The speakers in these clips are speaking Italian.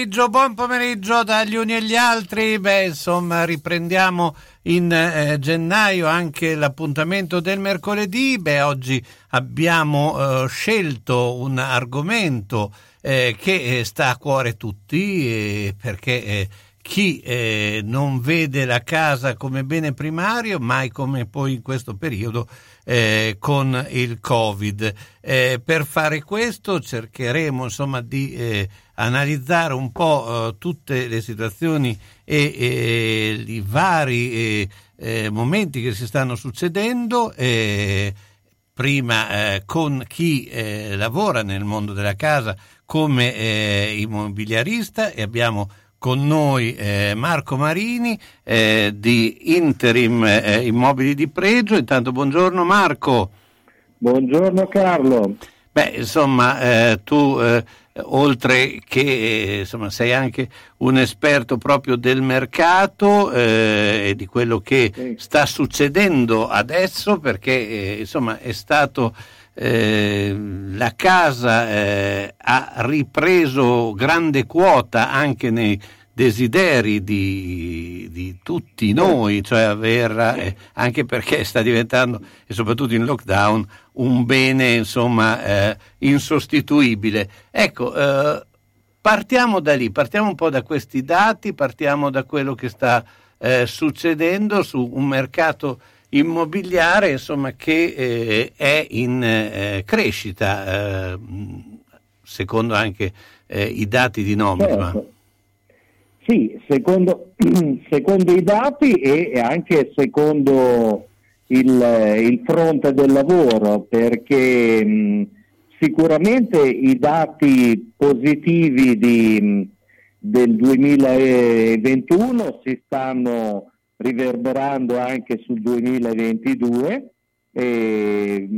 Pomeriggio, buon pomeriggio dagli uni e gli altri. Beh, insomma, riprendiamo in eh, gennaio anche l'appuntamento del mercoledì. Beh, oggi abbiamo eh, scelto un argomento eh, che eh, sta a cuore tutti eh, perché eh, chi non vede la casa come bene primario, mai come poi in questo periodo eh, con il Covid. Eh, per fare questo cercheremo insomma di eh, analizzare un po' eh, tutte le situazioni e, i vari eh, eh, momenti che si stanno succedendo. prima con chi lavora nel mondo della casa come immobiliarista e abbiamo con noi eh, Marco Marini eh, di Interim eh, Immobili di Pregio. Intanto buongiorno Marco. Buongiorno Carlo. Beh, insomma, eh, tu eh, oltre che eh, insomma, sei anche un esperto proprio del mercato e di quello che Sì. sta succedendo adesso, perché insomma è stato eh, la casa eh, ha ripreso grande quota anche nei desideri di, di tutti noi, cioè aver, eh, anche perché sta diventando, e soprattutto in lockdown, un bene insomma eh, insostituibile. Ecco, eh, partiamo da lì, partiamo un po' da questi dati, partiamo da quello che sta eh, succedendo su un mercato immobiliare insomma, che eh, è in eh, crescita, eh, secondo anche eh, i dati di Nomisma. Certo. Sì, secondo, secondo, i dati e anche secondo il, il fronte del lavoro, perché mh, sicuramente i dati positivi di, del 2021 si stanno riverberando anche sul 2022 e,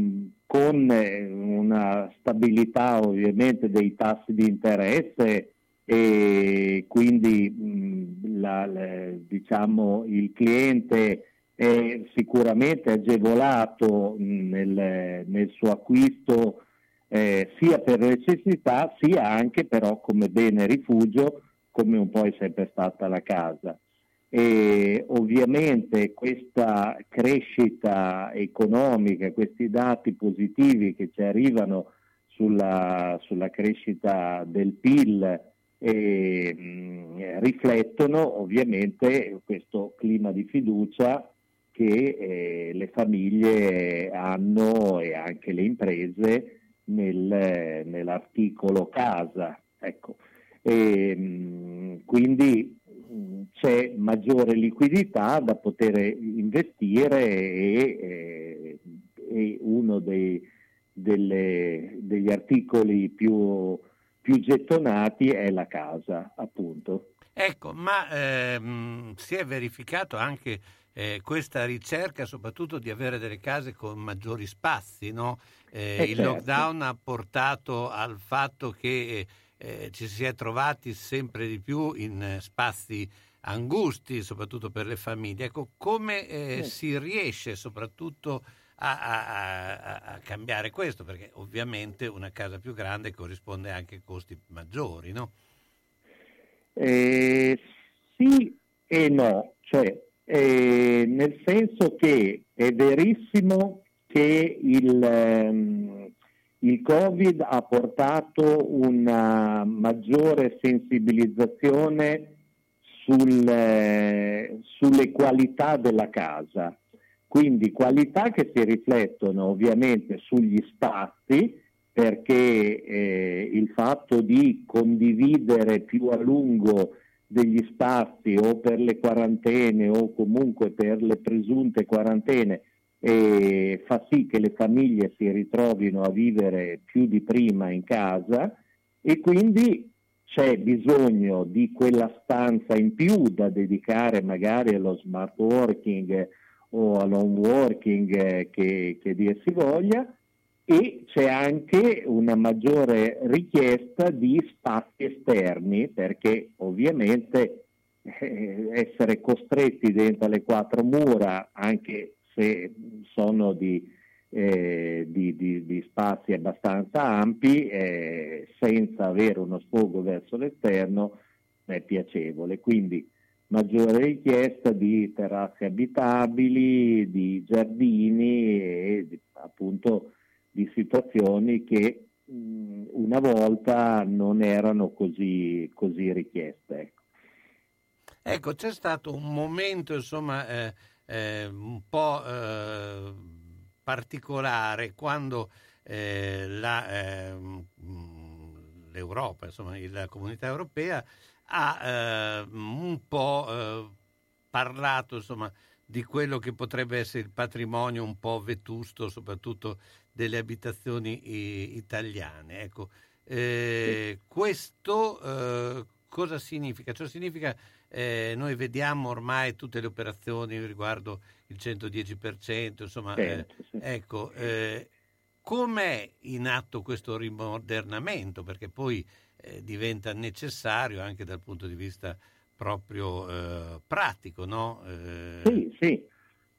con una stabilità ovviamente dei tassi di interesse e quindi la, la, diciamo, il cliente è sicuramente agevolato nel, nel suo acquisto eh, sia per necessità sia anche però come bene rifugio come un po' è sempre stata la casa. E ovviamente questa crescita economica, questi dati positivi che ci arrivano sulla, sulla crescita del PIL eh, mh, riflettono ovviamente questo clima di fiducia che eh, le famiglie hanno e anche le imprese nel, nell'articolo casa. Ecco. E, mh, quindi c'è maggiore liquidità da poter investire e, e, e uno dei, delle, degli articoli più, più, gettonati è la casa, appunto. Ecco, ma ehm, si è verificato anche eh, questa ricerca soprattutto di avere delle case con maggiori spazi, no? eh, eh il certo. lockdown ha portato al fatto che eh, ci si è trovati sempre di più in eh, spazi angusti, soprattutto per le famiglie. Ecco, come eh, si riesce soprattutto a, a, a, a, cambiare questo? Perché ovviamente una casa più grande corrisponde anche a costi maggiori, no? Eh, sì e no, cioè, eh, nel senso che è verissimo che il, ehm, il Covid ha portato una maggiore sensibilizzazione sul, eh, sulle qualità della casa, quindi qualità che si riflettono ovviamente sugli spazi, perché eh, il fatto di condividere più a lungo degli spazi o per le quarantene o comunque per le presunte quarantene e fa sì che le famiglie si ritrovino a vivere più di prima in casa e quindi c'è bisogno di quella stanza in più da dedicare magari allo smart working o all'home working che, che dir si voglia. E c'è anche una maggiore richiesta di spazi esterni perché ovviamente eh, essere costretti dentro le quattro mura anche se sono di, eh, di, di, di spazi abbastanza ampi, eh, senza avere uno sfogo verso l'esterno, è piacevole. Quindi maggiore richiesta di terrazze abitabili, di giardini e appunto di situazioni che mh, una volta non erano così, così richieste. Ecco. ecco. c'è stato un momento, insomma, eh, eh, un po' eh, particolare quando eh, la, ehm, l'Europa, insomma la comunità europea ha eh, un po' eh, parlato insomma, di quello che potrebbe essere il patrimonio un po' vetusto, soprattutto delle abitazioni italiane. Ecco, eh, questo eh, cosa significa? Ciò significa eh, noi vediamo ormai tutte le operazioni riguardo il 110%, insomma, eh, ecco, eh, com'è in atto questo rimodernamento? Perché poi eh, diventa necessario anche dal punto di vista proprio eh, pratico, no? Eh, sì, sì.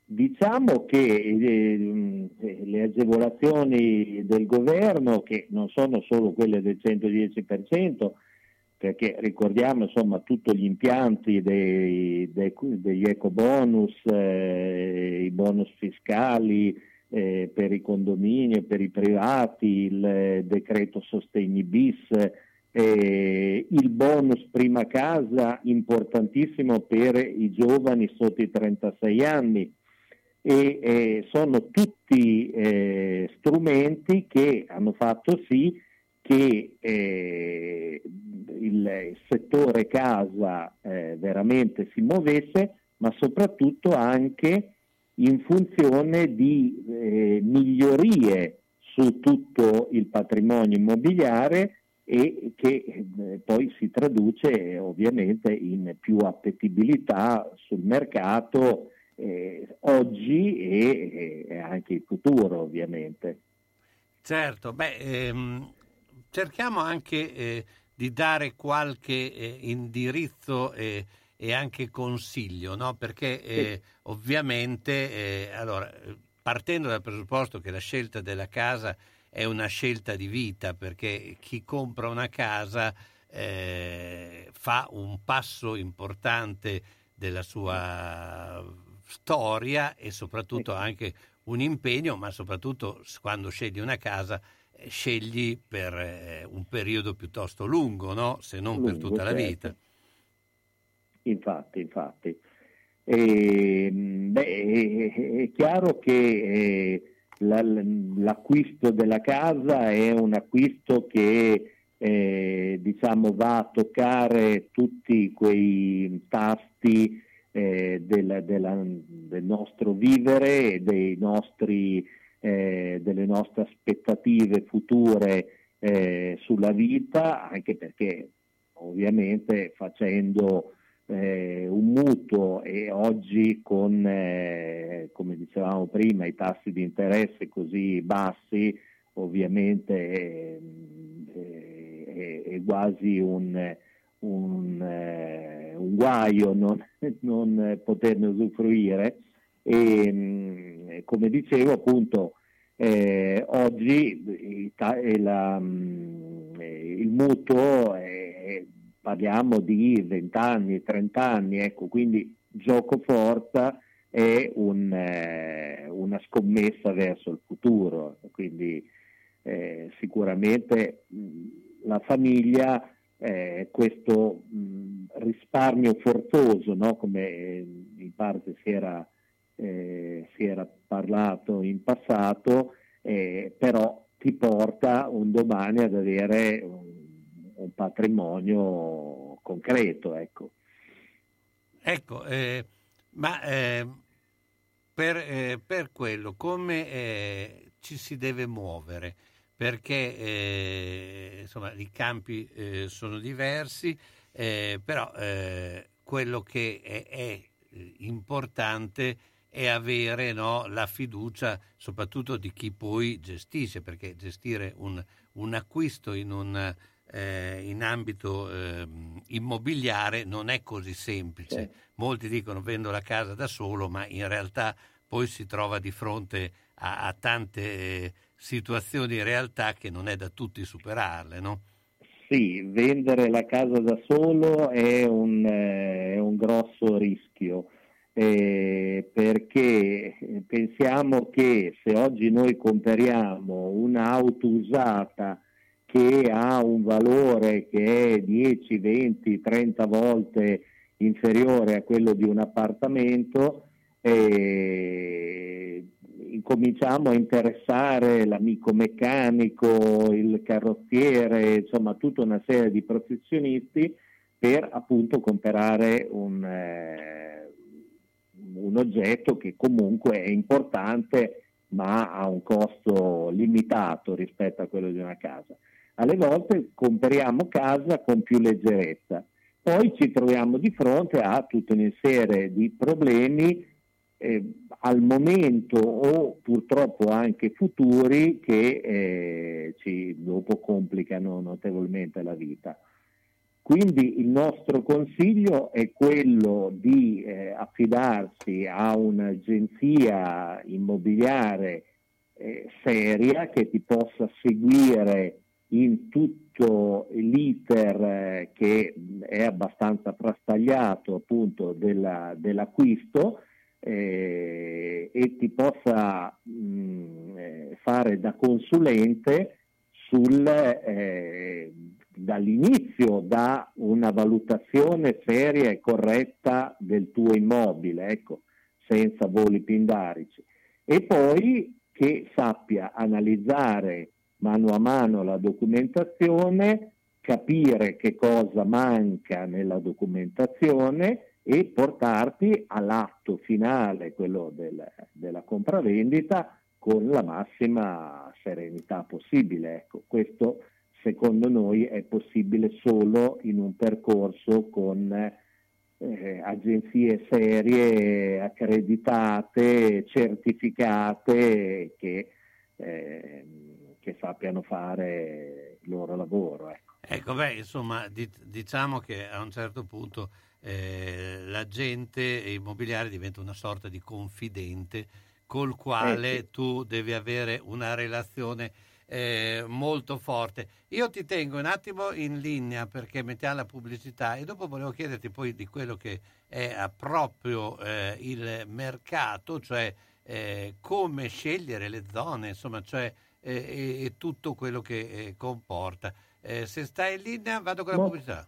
Diciamo che le agevolazioni del governo, che non sono solo quelle del 110%, perché ricordiamo insomma tutti gli impianti dei, dei, degli eco bonus, eh, i bonus fiscali eh, per i condomini per i privati, il decreto sostegni bis, eh, il bonus prima casa importantissimo per i giovani sotto i 36 anni. e eh, sono tutti eh, strumenti che hanno fatto sì che eh, il settore casa eh, veramente si muovesse, ma soprattutto anche in funzione di eh, migliorie su tutto il patrimonio immobiliare e che eh, poi si traduce ovviamente in più appetibilità sul mercato eh, oggi e, e, anche in futuro ovviamente. Certo, beh, ehm, cerchiamo anche eh, di dare qualche eh, indirizzo e anche consiglio, no? perché eh, sì. ovviamente, eh, allora, partendo dal presupposto che la scelta della casa è una scelta di vita, perché chi compra una casa eh, fa un passo importante della sua storia e soprattutto anche un impegno, ma soprattutto quando scegli una casa eh, scegli per eh, un periodo piuttosto lungo, no? se non lungo, per tutta certo. la vita. Infatti, infatti. E, beh, è, chiaro che eh, la, l'acquisto della casa è un acquisto che eh, diciamo, va a toccare tutti quei tasti eh, del, della, del, nostro vivere e nostri, eh, delle nostre aspettative future eh, sulla vita, anche perché ovviamente facendo eh, un mutuo e oggi con, eh, come dicevamo prima, i tassi di interesse così bassi, ovviamente eh, è, è, quasi un, un, eh, un guaio non, non, poterne usufruire. E mm, come dicevo appunto eh, oggi il, la, mm, il mutuo è, parliamo di 20 anni, 30 anni, ecco, quindi gioco forza è un, eh, una scommessa verso il futuro, quindi eh, sicuramente mh, la famiglia eh, questo mh, risparmio forzoso, no? come in parte si era, eh, si era parlato in passato, eh, però ti porta un domani ad avere un, un patrimonio concreto. Ecco, ecco eh, ma eh, per, eh, per, quello come eh, ci si deve muovere? Perché insomma, i campi sono diversi, però quello che è, è importante è avere no, la fiducia soprattutto di chi poi gestisce, perché gestire un, un acquisto in un eh, in ambito eh, immobiliare non è così semplice. Sì. Molti dicono vendo la casa da solo, ma in realtà poi si trova di fronte a, a tante situazioni in realtà che non è da tutti superarle, no? Sì, vendere la casa da solo è un, eh, è un grosso rischio. Eh, perché pensiamo che se oggi noi compriamo un'auto usata che ha un valore che è 10, 20, 30 volte inferiore a quello di un appartamento, eh, incominciamo a interessare l'amico meccanico, il carrozziere, insomma tutta una serie di professionisti per appunto comprare un, eh, un oggetto che comunque è importante ma ha un costo limitato rispetto a quello di una casa alle volte compriamo casa con più leggerezza. Poi ci troviamo di fronte a tutta una serie di problemi eh, al momento o purtroppo anche futuri che eh, ci dopo complicano notevolmente la vita. Quindi il nostro consiglio è quello di eh, affidarsi a un'agenzia immobiliare eh, seria che ti possa seguire in tutto l'iter eh, che è abbastanza frastagliato appunto della, dell'acquisto eh, e ti possa mh, mm, eh, fare da consulente sul, eh, dall'inizio da una valutazione seria e corretta del tuo immobile. Ecco, senza voli pindarici e poi che sappia analizzare mano a mano la documentazione, capire che cosa manca nella documentazione e portarti all'atto finale, quello del, della compravendita, con la massima serenità possibile. Ecco, questo secondo noi è possibile solo in un percorso con eh, agenzie serie, accreditate, certificate che, eh, che sappiano fare il loro lavoro. Ecco. Ecco, beh, insomma, diciamo che a un certo punto eh, l'agente immobiliare diventa una sorta di confidente col quale sì. tu devi avere una relazione eh, molto forte. Io ti tengo un attimo in linea perché mettiamo la pubblicità e dopo volevo chiederti poi di quello che è proprio eh, il mercato, cioè eh, come scegliere le zone, insomma, cioè eh, e, tutto quello che eh, comporta. se stai in linea vado con la pubblicità.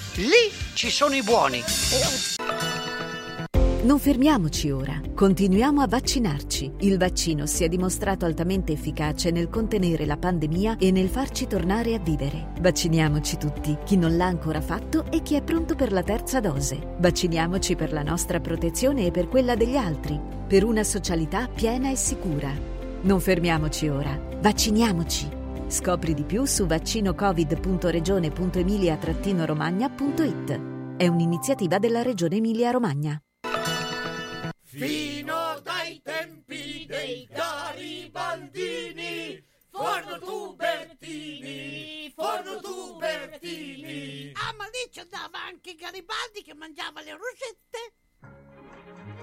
Lì ci sono i buoni. Non fermiamoci ora, continuiamo a vaccinarci. Il vaccino si è dimostrato altamente efficace nel contenere la pandemia e nel farci tornare a vivere. Vacciniamoci tutti, chi non l'ha ancora fatto e chi è pronto per la terza dose. Vacciniamoci per la nostra protezione e per quella degli altri, per una socialità piena e sicura. Non fermiamoci ora, vacciniamoci. Scopri di più su vaccinocovid.regione.emilia-romagna.it. È un'iniziativa della Regione Emilia-Romagna. Fino dai tempi dei garibaldini, forno tubertini, forno tubertini. Ah, ma lì c'andava anche Garibaldi che mangiava le rosette.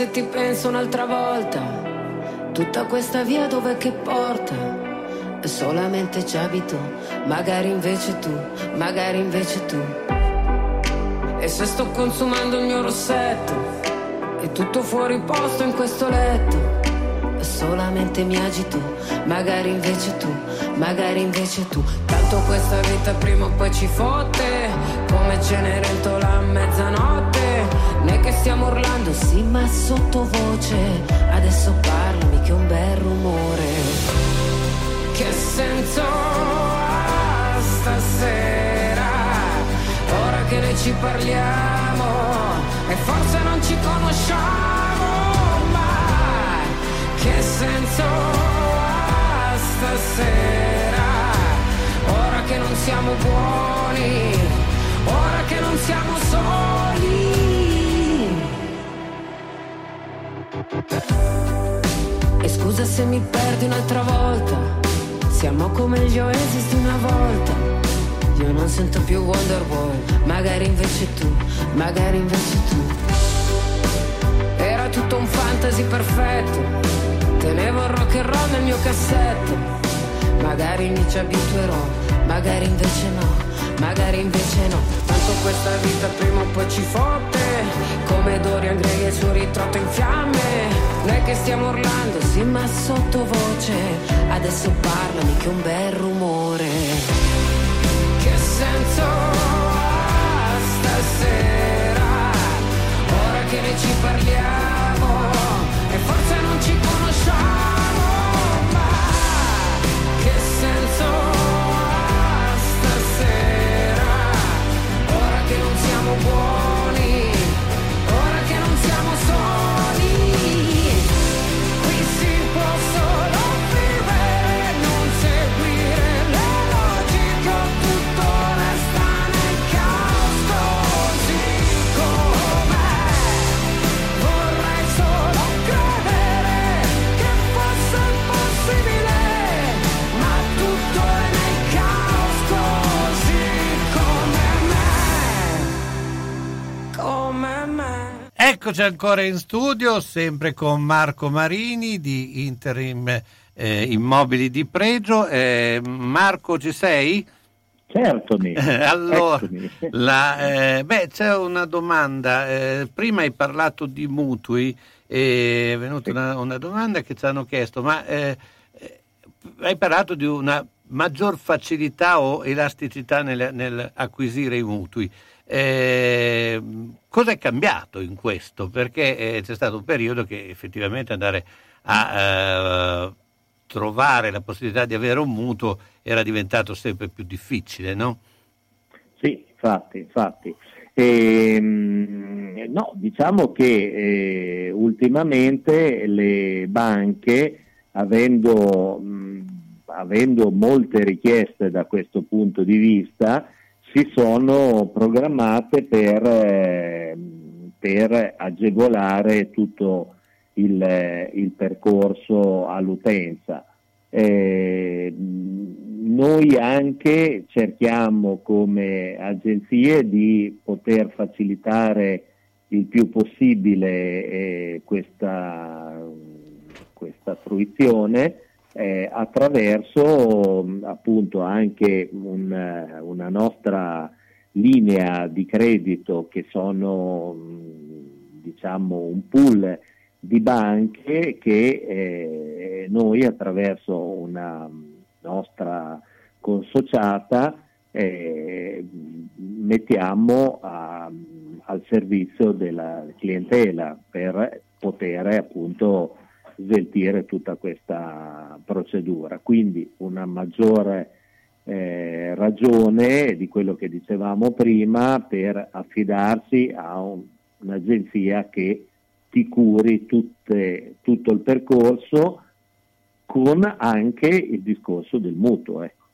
Se ti penso un'altra volta, tutta questa via dove che porta? solamente ci abito, magari invece tu, magari invece tu. E se sto consumando il mio rossetto, è tutto fuori posto in questo letto. Solamente mi agito, magari invece tu, magari invece tu. Tanto questa vita prima o poi ci fotte, come Cenerentola a mezzanotte. Ne che stiamo urlando, sì, ma sottovoce. Adesso parlami che è un bel rumore che senso ha stasera? Ora che noi ci parliamo e forse non ci conosciamo mai. Che senso ha stasera? Ora che non siamo buoni, ora che non siamo soli. E scusa se mi perdi un'altra volta, siamo come gli oasis di una volta. Io non sento più Wonderwall, magari invece tu, magari invece tu. Era tutto un fantasy perfetto, tenevo il rock and roll nel mio cassetto. Magari mi ci abituerò, magari invece no, magari invece no. Tanto questa vita prima o poi ci fotte, come Dorian Gray e il suo ritratto in fiamme. Noi che stiamo urlando, sì ma sottovoce, adesso parlami che un bel rumore. Che senso ha stasera? Ora che ne ci parliamo e forse non ci conosciamo, ma che senso ha che non Eccoci ancora in studio, sempre con Marco Marini di Interim eh, Immobili di Pregio. Eh, Marco, ci sei? Certo, mi. allora, Eccomi. la, eh, beh, c'è una domanda. Eh, prima hai parlato di mutui, è venuta una, una domanda che ci hanno chiesto, ma eh, eh, hai parlato di una maggior facilità o elasticità nel, nel acquisire i mutui. Eh, cosa è cambiato in questo? Perché eh, c'è stato un periodo che effettivamente andare a eh, trovare la possibilità di avere un mutuo era diventato sempre più difficile, no? Sì, infatti, infatti. Ehm, no, diciamo che eh, ultimamente le banche, avendo, mh, avendo molte richieste da questo punto di vista, si sono programmate per, eh, per agevolare tutto il, eh, il percorso all'utenza. Eh, noi anche cerchiamo come agenzie di poter facilitare il più possibile eh, questa, questa fruizione eh, attraverso appunto anche un- una nostra linea di credito che sono mh, diciamo un pool di banche che eh, noi attraverso una nostra consociata eh, mettiamo a- al servizio della clientela per poter appunto sveltire tutta questa procedura. Quindi una maggiore eh, ragione di quello che dicevamo prima per affidarsi a un- un'agenzia che ti curi tutte- tutto il percorso con anche il discorso del mutuo. ecco.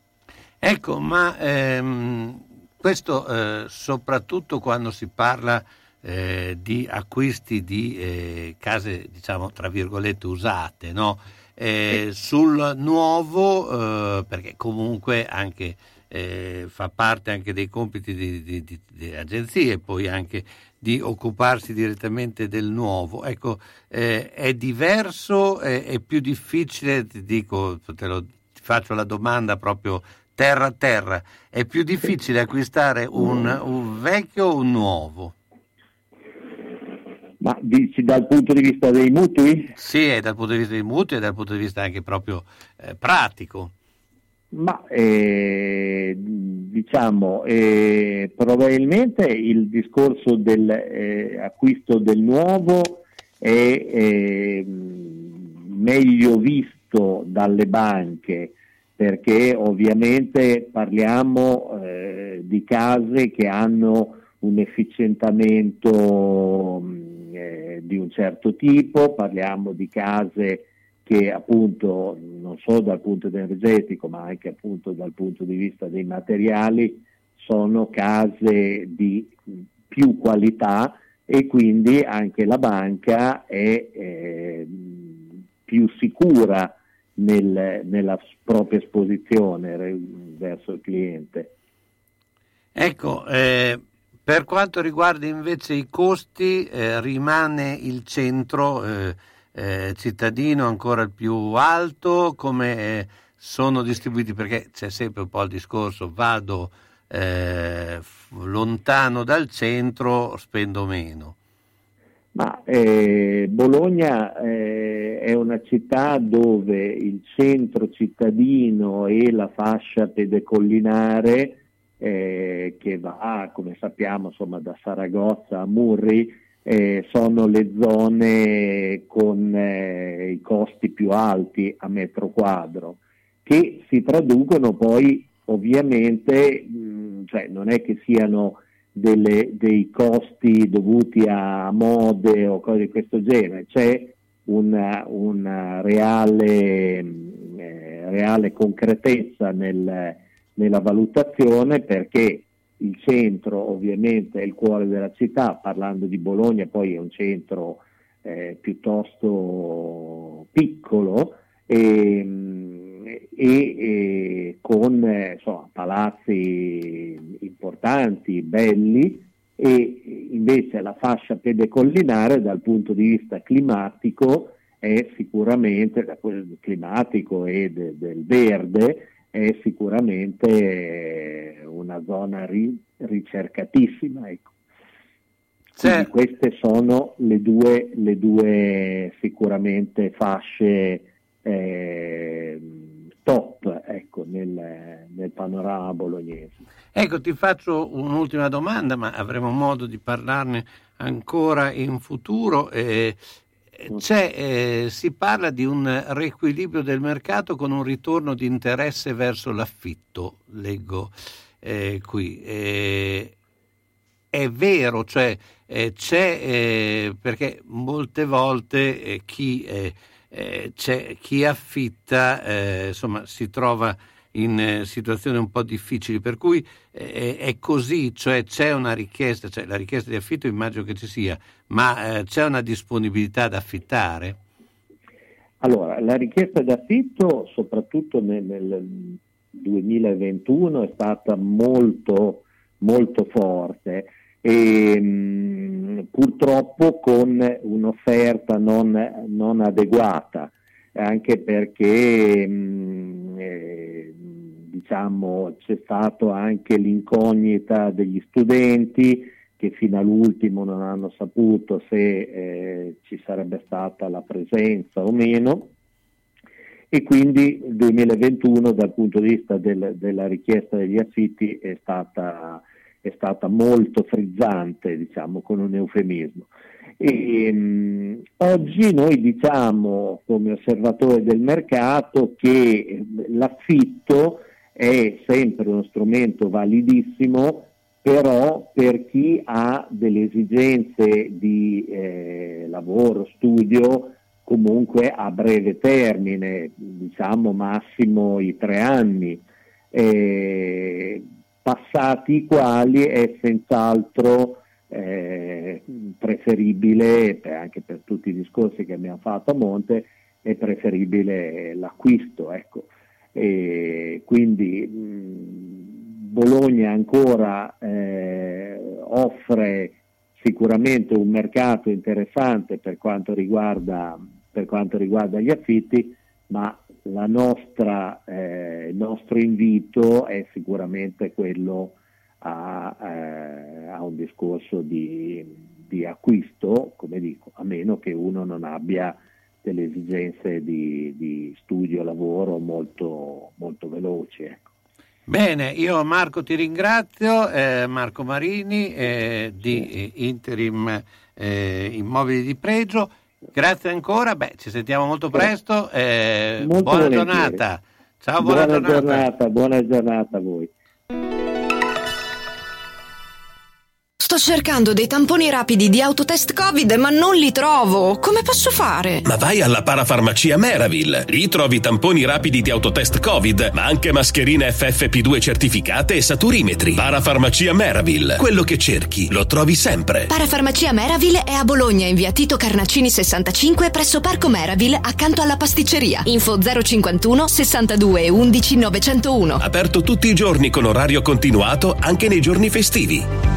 Ecco, ma ehm, questo eh, soprattutto quando si parla eh, di acquisti di eh, case, diciamo, tra virgolette, usate, no? Eh, sul nuovo, eh, perché comunque anche eh, fa parte anche dei compiti di, di- di- delle agenzie, poi anche di occuparsi direttamente del nuovo. Ecco, eh, è diverso, è, è più difficile, ti dico, te lo- ti faccio la domanda proprio terra a terra, è più difficile acquistare un, un vecchio o un nuovo? Ma dici dal punto di vista dei mutui? Sì, è dal punto di vista dei mutui e dal punto di vista anche proprio eh, pratico. Ma eh, diciamo, eh, probabilmente il discorso dell'acquisto del nuovo è eh, meglio visto dalle banche perché ovviamente parliamo eh, di case che hanno un efficientamento mh, eh, di un certo tipo, parliamo di case che appunto non solo dal punto energetico ma anche appunto dal punto di vista dei materiali sono case di più qualità e quindi anche la banca è eh, più sicura nel, nella propria esposizione verso il cliente. Ecco, eh, per quanto riguarda invece i costi, eh, rimane il centro eh, eh cittadino ancora il più alto, come eh, sono distribuiti, perché c'è sempre un po' il discorso, vado eh, lontano dal centro, spendo meno. Ma eh, Bologna eh, è una città dove il centro cittadino e la fascia pedecollinare eh, che va, come sappiamo, insomma, da Saragozza a Murri, eh, sono le zone con eh, i costi più alti a metro quadro, che si traducono poi ovviamente, mh, cioè non è che siano delle, dei costi dovuti a mode o cose di questo genere, c'è una, una reale, eh, reale, concretezza nel, nella valutazione perché il centro ovviamente è il cuore della città, parlando di Bologna poi è un centro eh, piuttosto piccolo e, e, e con insomma, palazzi importanti, belli, e invece la fascia pedecollinare dal punto di vista climatico è sicuramente, climatico e de, del verde, è sicuramente una zona ri, ricercatissima. Ecco. Quindi queste sono le due, le due sicuramente fasce eh, top ecco, nel, nel, panorama bolognese. Ecco, ti faccio un'ultima domanda, ma avremo modo di parlarne ancora in futuro. Eh, eh, si parla di un riequilibrio del mercato con un ritorno di interesse verso l'affitto, leggo eh, qui. Eh, è vero, cioè eh, c'è perché molte volte chi eh, chi affitta, eh, insomma, si trova in eh, situazioni un po' difficili, per cui eh, è così, cioè c'è una richiesta, cioè la richiesta di affitto immagino che ci sia, ma eh, c'è una disponibilità ad affittare? Allora, la richiesta d'affitto, soprattutto nel, nel 2021, è stata molto, molto forte e mh, purtroppo con un'offerta non, non adeguata, anche perché mh, eh, diciamo, c'è stata anche l'incognita degli studenti che fino all'ultimo non hanno saputo se eh, ci sarebbe stata la presenza o meno e quindi il 2021 dal punto di vista del, della richiesta degli affitti è stata è stata molto frizzante, diciamo, con un eufemismo. E, mh, oggi noi diciamo come osservatore del mercato che l'affitto è sempre uno strumento validissimo, però per chi ha delle esigenze di eh, lavoro, studio, comunque a breve termine, diciamo massimo i tre anni. Eh, passati i quali è senz'altro eh, preferibile, anche per tutti i discorsi che abbiamo fatto a monte, è preferibile l'acquisto. Ecco. E quindi Bologna ancora eh, offre sicuramente un mercato interessante per quanto riguarda, per quanto riguarda gli affitti, ma nostra, eh, il nostro invito è sicuramente quello a, eh, a un discorso di, di, acquisto, come dico, a meno che uno non abbia delle esigenze di, di studio, lavoro molto, molto veloci. Ecco. Bene, io Marco ti ringrazio, eh, Marco Marini eh, di Interim eh, Immobili di Pregio. Grazie ancora, Beh, ci sentiamo molto presto. Eh, molto buona volentieri. giornata. Ciao, buona, buona giornata. giornata. Buona giornata a voi. Sto cercando dei tamponi rapidi di autotest Covid, ma non li trovo. Come posso fare? Ma vai alla parafarmacia Meravil. Lì trovi tamponi rapidi di autotest Covid, ma anche mascherine FFP2 certificate e saturimetri. Parafarmacia Meravil. Quello che cerchi lo trovi sempre. Parafarmacia Meravil è a Bologna, in via Tito Carnacini 65, presso Parco Meravil, accanto alla pasticceria. Info 051 62 11 901. Aperto tutti i giorni con orario continuato, anche nei giorni festivi.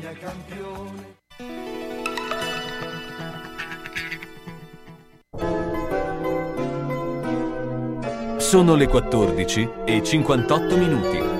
Bologna campione. Sono le 14 e 58 minuti.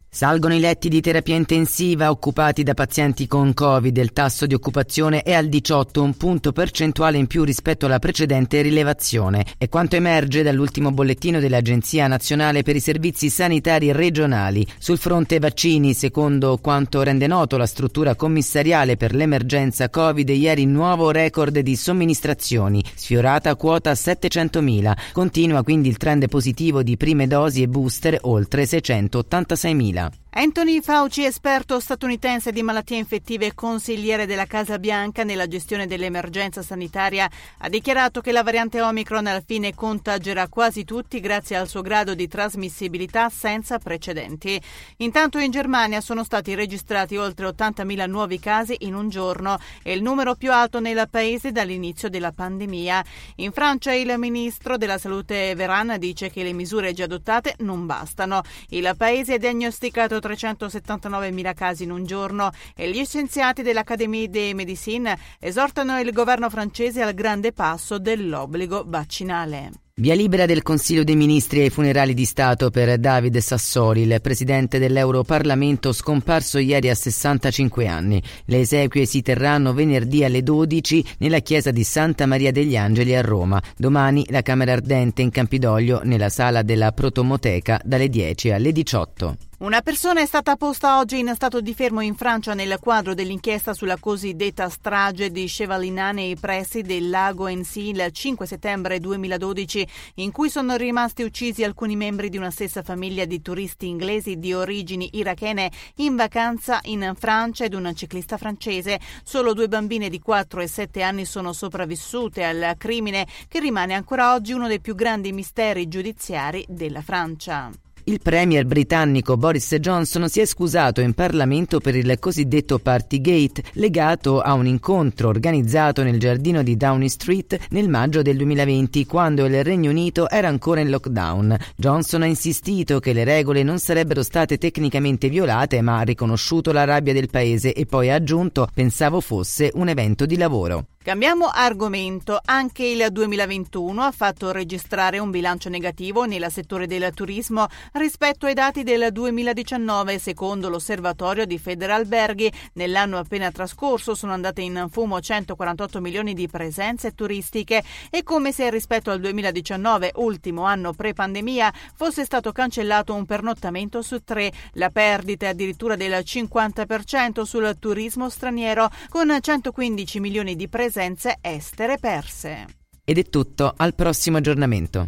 Salgono i letti di terapia intensiva occupati da pazienti con Covid. Il tasso di occupazione è al 18, un punto percentuale in più rispetto alla precedente rilevazione. È quanto emerge dall'ultimo bollettino dell'Agenzia Nazionale per i Servizi Sanitari Regionali. Sul fronte vaccini, secondo quanto rende noto la struttura commissariale per l'emergenza Covid, ieri nuovo record di somministrazioni, sfiorata quota 700.000. Continua quindi il trend positivo di prime dosi e booster oltre 686.000. Yeah. Anthony Fauci, esperto statunitense di malattie infettive e consigliere della Casa Bianca nella gestione dell'emergenza sanitaria, ha dichiarato che la variante Omicron alla fine contagerà quasi tutti grazie al suo grado di trasmissibilità senza precedenti. Intanto in Germania sono stati registrati oltre 80.000 nuovi casi in un giorno e il numero più alto nel paese dall'inizio della pandemia. In Francia il ministro della Salute Veran dice che le misure già adottate non bastano. Il paese ha diagnosticato 379.000 casi in un giorno e gli scienziati dell'Académie de Médecine esortano il governo francese al grande passo dell'obbligo vaccinale. Via libera del Consiglio dei Ministri ai funerali di Stato per David Sassoli, il presidente dell'Europarlamento scomparso ieri a 65 anni. Le esequie si terranno venerdì alle 12 nella chiesa di Santa Maria degli Angeli a Roma. Domani la Camera Ardente in Campidoglio nella sala della Protomoteca dalle 10 alle 18. Una persona è stata posta oggi in stato di fermo in Francia nel quadro dell'inchiesta sulla cosiddetta strage di Chevalinà nei pressi del lago Ensi il 5 settembre 2012, in cui sono rimasti uccisi alcuni membri di una stessa famiglia di turisti inglesi di origini irachene in vacanza in Francia ed un ciclista francese. Solo due bambine di 4 e 7 anni sono sopravvissute al crimine che rimane ancora oggi uno dei più grandi misteri giudiziari della Francia. Il premier britannico Boris Johnson si è scusato in Parlamento per il cosiddetto Partygate legato a un incontro organizzato nel giardino di Downing Street nel maggio del 2020 quando il Regno Unito era ancora in lockdown. Johnson ha insistito che le regole non sarebbero state tecnicamente violate ma ha riconosciuto la rabbia del paese e poi ha aggiunto pensavo fosse un evento di lavoro. Cambiamo argomento. Anche il 2021 ha fatto registrare un bilancio negativo nel settore del turismo rispetto ai dati del 2019. Secondo l'osservatorio di Federalberghi, nell'anno appena trascorso sono andate in fumo 148 milioni di presenze turistiche e come se rispetto al 2019, ultimo anno pre-pandemia, fosse stato cancellato un pernottamento su tre. La perdita è addirittura del 50% sul turismo straniero, con 115 milioni di presenze presenze estere perse. Ed è tutto, al prossimo aggiornamento.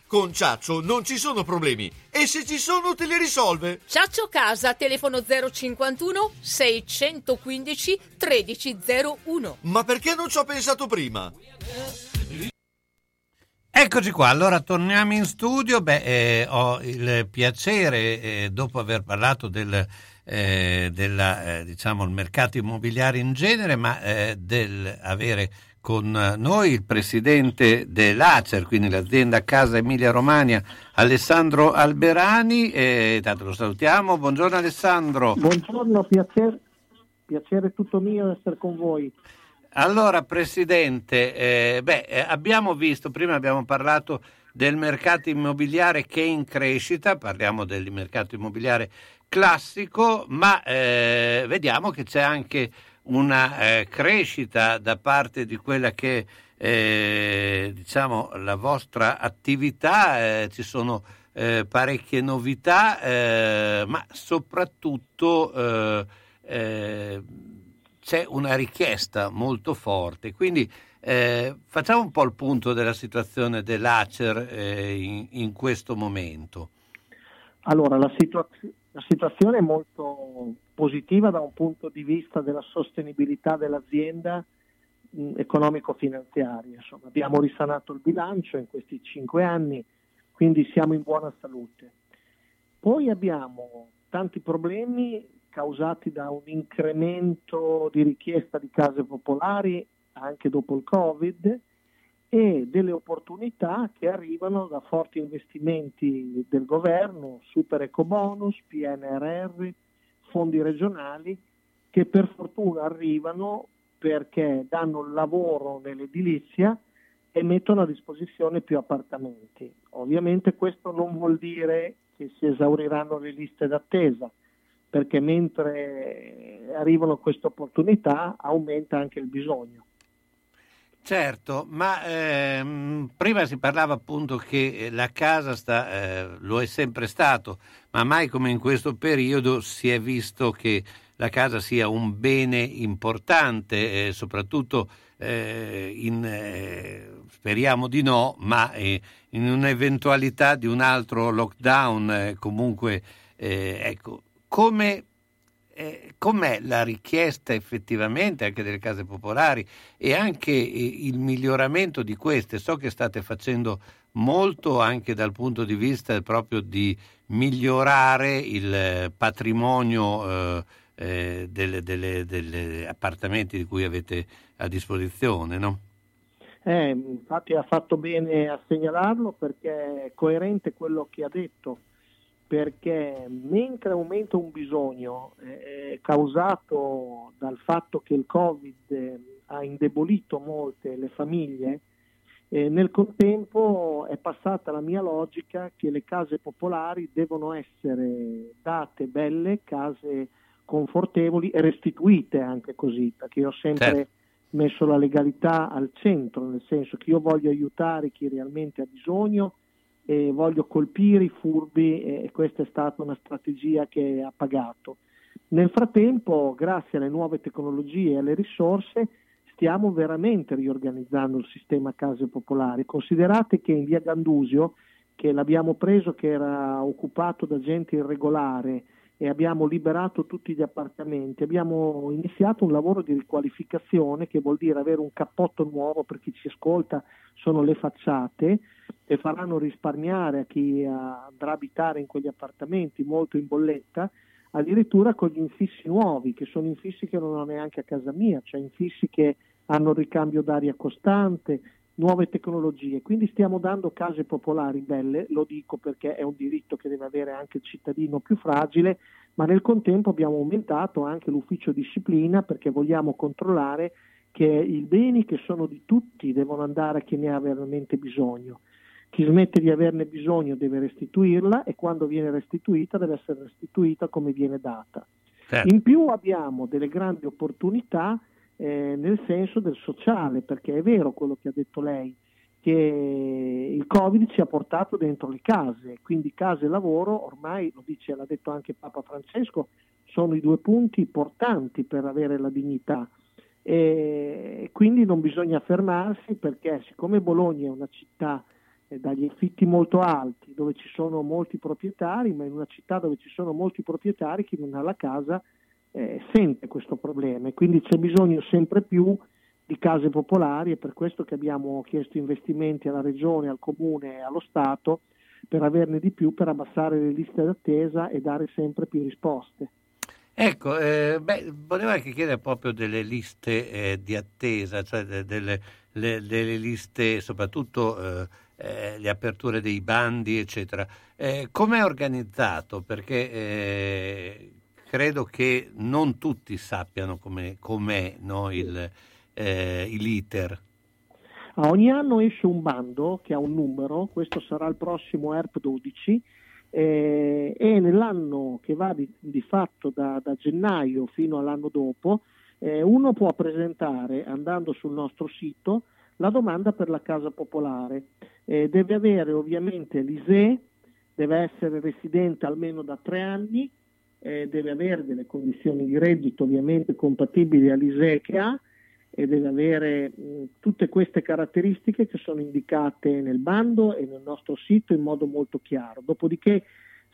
Con Ciaccio non ci sono problemi e se ci sono te li risolve. Ciaccio Casa, telefono 051 615 1301. Ma perché non ci ho pensato prima? Eccoci qua, allora torniamo in studio. Beh, eh, ho il piacere, eh, dopo aver parlato del, eh, della, eh, diciamo, il mercato immobiliare in genere, ma eh, del avere con noi il presidente dell'Acer, quindi l'azienda Casa Emilia Romagna, Alessandro Alberani. E tanto lo salutiamo. Buongiorno Alessandro. Buongiorno, piacere, piacere tutto mio essere con voi. Allora, Presidente, eh, beh, eh, abbiamo visto, prima abbiamo parlato del mercato immobiliare che è in crescita, parliamo del mercato immobiliare classico, ma eh, vediamo che c'è anche una eh, crescita da parte di quella che eh, diciamo la vostra attività, eh, ci sono eh, parecchie novità, eh, ma soprattutto eh, c'è una richiesta molto forte. Quindi facciamo un po' il punto della situazione dell'Acer in, in, questo momento. Allora, la, situa- la situazione è molto positiva da un punto di vista della sostenibilità dell'azienda economico-finanziaria. Insomma, abbiamo risanato il bilancio in questi cinque anni, quindi siamo in buona salute. Poi abbiamo tanti problemi causati da un incremento di richiesta di case popolari anche dopo il Covid e delle opportunità che arrivano da forti investimenti del governo, super eco bonus, PNRR, fondi regionali che per fortuna arrivano perché danno lavoro nell'edilizia e mettono a disposizione più appartamenti. Ovviamente questo non vuol dire che si esauriranno le liste d'attesa, perché mentre arrivano queste opportunità aumenta anche il bisogno. Certo, ma ehm, prima si parlava appunto che la casa sta, eh, lo è sempre stato, ma mai come in questo periodo si è visto che la casa sia un bene importante, eh, soprattutto eh, in, eh, speriamo di no, ma eh, in un'eventualità di un altro lockdown, eh, comunque, ecco, come eh, com'è la richiesta effettivamente anche delle case popolari e anche eh, il miglioramento di queste. So che state facendo molto anche dal punto di vista proprio di migliorare il patrimonio eh, eh delle, delle, delle, appartamenti di cui avete a disposizione, no? Eh, infatti ha fatto bene a segnalarlo perché è coerente quello che ha detto, perché mentre aumenta un bisogno eh, causato dal fatto che il Covid eh, ha indebolito molte le famiglie, eh, nel contempo è passata la mia logica che le case popolari devono essere date belle, case confortevoli e restituite anche così, perché io ho sempre certo. messo la legalità al centro, nel senso che io voglio aiutare chi realmente ha bisogno e voglio colpire i furbi e questa è stata una strategia che ha pagato. Nel frattempo, grazie alle nuove tecnologie e alle risorse, stiamo veramente riorganizzando il sistema case popolari. Considerate che in via Gandusio, che l'abbiamo preso che era occupato da gente irregolare e abbiamo liberato tutti gli appartamenti, abbiamo iniziato un lavoro di riqualificazione che vuol dire avere un cappotto nuovo per chi ci ascolta, sono le facciate e faranno risparmiare a chi andrà a abitare in quegli appartamenti molto in bolletta addirittura con gli infissi nuovi, che sono infissi che non ho neanche a casa mia, cioè infissi che hanno ricambio d'aria costante, nuove tecnologie. Quindi stiamo dando case popolari belle, lo dico perché è un diritto che deve avere anche il cittadino più fragile, ma nel contempo abbiamo aumentato anche l'ufficio disciplina perché vogliamo controllare che i beni che sono di tutti devono andare a chi ne ha veramente bisogno. Chi smette di averne bisogno deve restituirla e quando viene restituita deve essere restituita come viene data. Certo. In più abbiamo delle grandi opportunità eh, nel senso del sociale, perché è vero quello che ha detto lei, che il Covid ci ha portato dentro le case, quindi case e lavoro ormai, lo dice, l'ha detto anche Papa Francesco, sono i due punti importanti per avere la dignità. E quindi non bisogna fermarsi perché siccome Bologna è una città eh, dagli affitti molto alti, dove ci sono molti proprietari, ma in una città dove ci sono molti proprietari chi non ha la casa eh, sente questo problema e quindi c'è bisogno sempre più di case popolari, è per questo che abbiamo chiesto investimenti alla Regione, al Comune e allo Stato per averne di più, per abbassare le liste d'attesa e dare sempre più risposte. Ecco, eh, beh, volevo anche chiedere proprio delle liste eh, di attesa, cioè de, delle, le, delle, liste, soprattutto eh, eh le aperture dei bandi, eccetera. Eh, Come è organizzato? Perché eh, credo che non tutti sappiano com'è, com'è no, il, eh, l'iter. ogni anno esce un bando che ha un numero, questo sarà il prossimo ERP 12 eh, e nell'anno che va di, di fatto da, da, gennaio fino all'anno dopo eh, uno può presentare andando sul nostro sito la domanda per la casa popolare. Eh, deve avere ovviamente l'ISE, deve essere residente almeno da tre anni, eh, deve avere delle condizioni di reddito ovviamente compatibili all'ISEE che ha e deve avere mh, tutte queste caratteristiche che sono indicate nel bando e nel nostro sito in modo molto chiaro. Dopodiché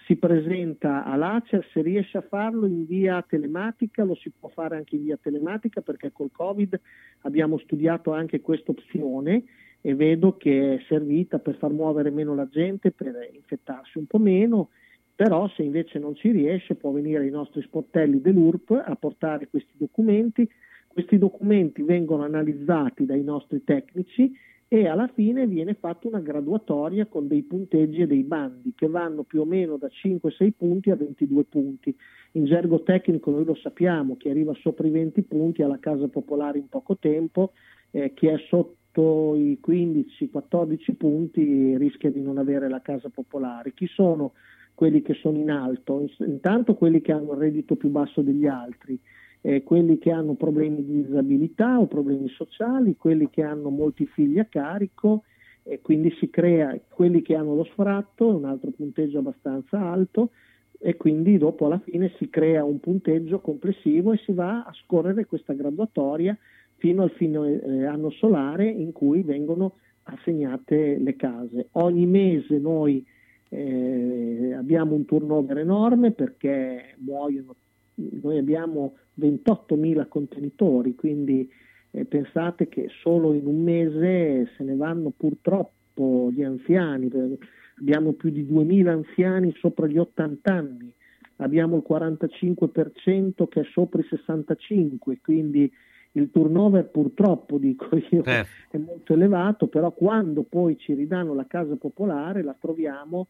si presenta all'ACER, se riesce a farlo in via telematica lo si può fare anche in via telematica perché col Covid abbiamo studiato anche questa opzione e vedo che è servita per far muovere meno la gente, per infettarsi un po' meno però se invece non ci riesce può venire ai nostri sportelli dell'URP a portare questi documenti, questi documenti vengono analizzati dai nostri tecnici e alla fine viene fatta una graduatoria con dei punteggi e dei bandi che vanno più o meno da 5-6 punti a 22 punti. In gergo tecnico noi lo sappiamo, chi arriva sopra i 20 punti ha la casa popolare in poco tempo, eh, chi è sotto i 15-14 punti rischia di non avere la casa popolare. Chi sono quelli che sono in alto, intanto quelli che hanno il reddito più basso degli altri, eh, quelli che hanno problemi di disabilità o problemi sociali, quelli che hanno molti figli a carico e quindi si crea quelli che hanno lo sfratto, un altro punteggio abbastanza alto e quindi dopo alla fine si crea un punteggio complessivo e si va a scorrere questa graduatoria fino al fine eh, anno solare in cui vengono assegnate le case. Ogni mese noi eh, abbiamo un turnover enorme perché muoiono, noi abbiamo 28.000 contenitori, quindi eh, pensate che solo in un mese se ne vanno purtroppo gli anziani, abbiamo più di 2.000 anziani sopra gli 80 anni, abbiamo il 45% che è sopra i 65, quindi il turnover purtroppo, dico io, Certo. è molto elevato, però quando poi ci ridanno la casa popolare la troviamo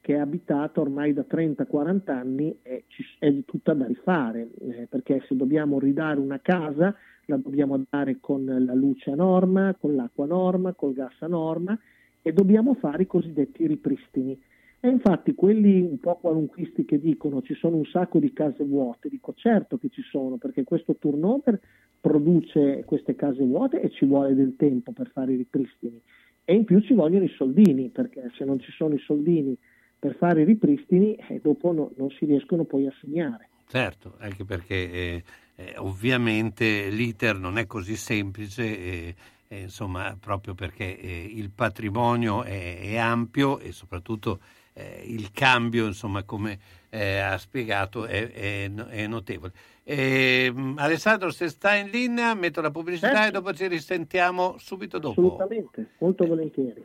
che è abitata ormai da 30-40 anni e è tutta da rifare, eh, perché se dobbiamo ridare una casa la dobbiamo dare con la luce a norma, con l'acqua a norma, col gas a norma e dobbiamo fare i cosiddetti ripristini. E infatti quelli un po' qualunquisti che dicono ci sono un sacco di case vuote, dico certo che ci sono, perché questo turnover produce queste case vuote e ci vuole del tempo per fare i ripristini. E in più ci vogliono i soldini, perché se non ci sono i soldini per fare i ripristini, eh, dopo no- non si riescono poi a segnare. Certo, anche perché eh, eh, ovviamente l'iter non è così semplice, eh, eh, insomma, proprio perché eh, il patrimonio è, è ampio e soprattutto eh, il cambio, insomma, come eh, ha spiegato, è, è- è notevole. Eh, Alessandro, se sta in linea, metto la pubblicità e dopo ci risentiamo subito dopo. Assolutamente, molto volentieri.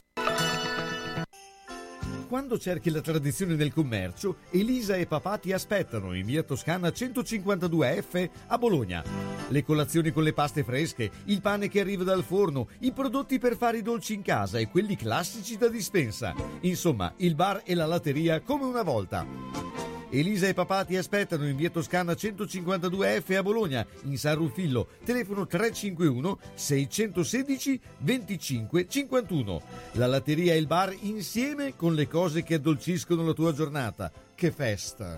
Quando cerchi la tradizione nel commercio, Elisa e papà ti aspettano in via Toscana 152F a Bologna. Le colazioni con le paste fresche, il pane che arriva dal forno, i prodotti per fare i dolci in casa e quelli classici da dispensa. Insomma, il bar e la latteria come una volta. Elisa e papà ti aspettano in via Toscana 152F a Bologna, in San Ruffillo, telefono 351 616 25 51. La latteria e il bar insieme con le cose che addolciscono la tua giornata. Che festa!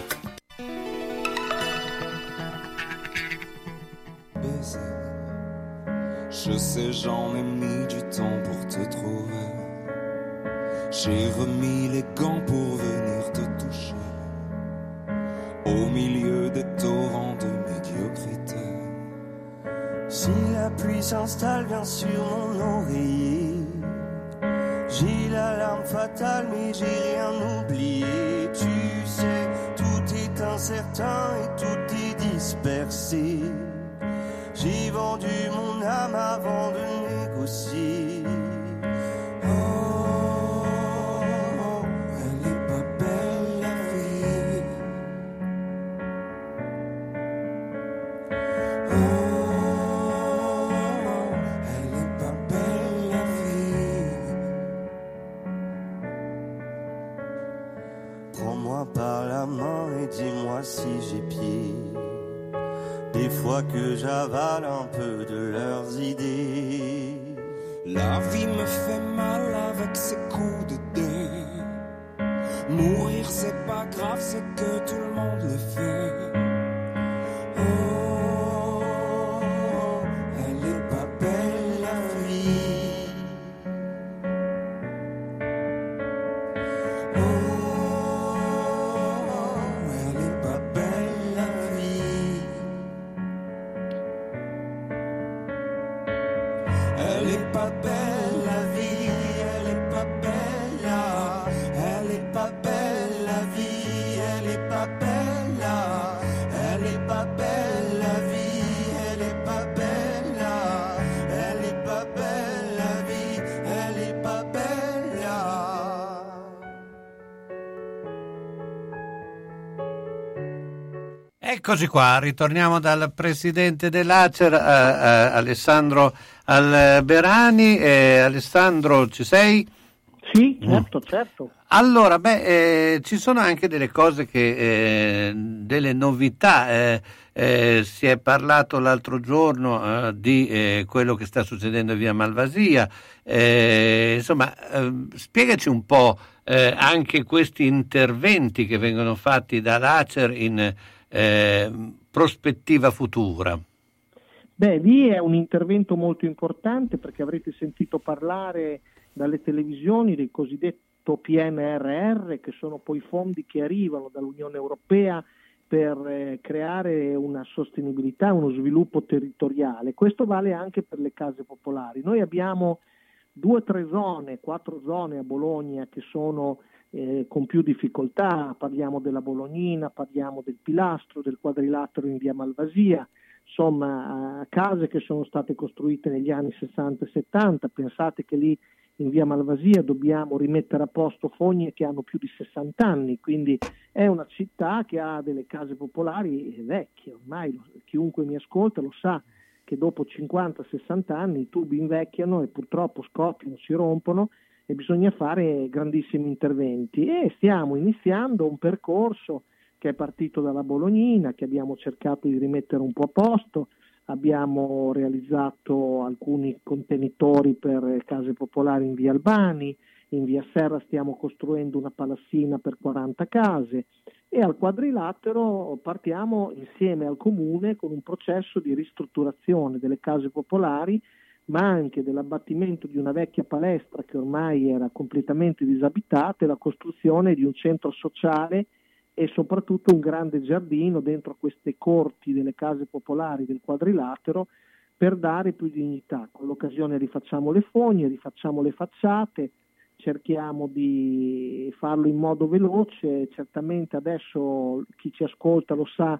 Je sais, j'en ai mis du temps pour te trouver. J'ai remis les gants pour venir te toucher. Au milieu des torrents de médiocrité. Si la pluie s'installe bien sur mon oreiller, j'ai l'alarme fatale mais j'ai rien oublié. Tu sais, tout est incertain et tout est dispersé. J'ai vendu mon âme avant de négocier. Oh, elle est pas belle la vie. Oh, elle est pas belle la vie. Prends-moi par la main et dis-moi si j'ai pied. Fois que j'avale un peu de leurs idées. La vie me fait mal avec ses coups de dé. Mourir c'est pas grave, c'est que tout le monde le fait. Elle est pas belle la vie, elle est pas belle là. Elle est pas belle la vie, elle est pas belle. Elle est pas belle la vie, elle est pas belle. Elle est pas belle la vie, elle est pas belle. Eccoci qua, ritorniamo dal presidente dell'Acer, eh, eh, Alessandro Alberani. Eh, Alessandro, ci sei? Sì, certo, certo. Allora, beh, eh, ci sono anche delle cose che, eh, delle novità. eh, eh, si è parlato l'altro giorno eh, di eh, quello che sta succedendo via Malvasia. Insomma, eh, spiegaci un po' anche questi interventi che vengono fatti dall'Acer in prospettiva futura. Beh, lì è un intervento molto importante perché avrete sentito parlare dalle televisioni del cosiddetto PNRR, che sono poi fondi che arrivano dall'Unione Europea per eh, creare una sostenibilità, uno sviluppo territoriale. Questo vale anche per le case popolari. Noi abbiamo due o tre zone, quattro zone a Bologna che sono eh, con più difficoltà, parliamo della Bolognina, parliamo del Pilastro, del Quadrilatero in via Malvasia, insomma case che sono state costruite negli anni 60 e 70, pensate che lì in via Malvasia dobbiamo rimettere a posto fogne che hanno più di 60 anni, quindi è una città che ha delle case popolari vecchie, ormai chiunque mi ascolta lo sa che dopo 50-60 anni i tubi invecchiano e purtroppo scoppiano, si rompono e bisogna fare grandissimi interventi. E stiamo iniziando un percorso che è partito dalla Bolognina, che abbiamo cercato di rimettere un po' a posto, abbiamo realizzato alcuni contenitori per case popolari in via Albani, in via Serra stiamo costruendo una palassina per 40 case. E al quadrilatero partiamo insieme al comune con un processo di ristrutturazione delle case popolari ma anche dell'abbattimento di una vecchia palestra che ormai era completamente disabitata e la costruzione di un centro sociale e soprattutto un grande giardino dentro queste corti delle case popolari del quadrilatero per dare più dignità. Con l'occasione rifacciamo le fogne, rifacciamo le facciate, cerchiamo di farlo in modo veloce, certamente adesso chi ci ascolta lo sa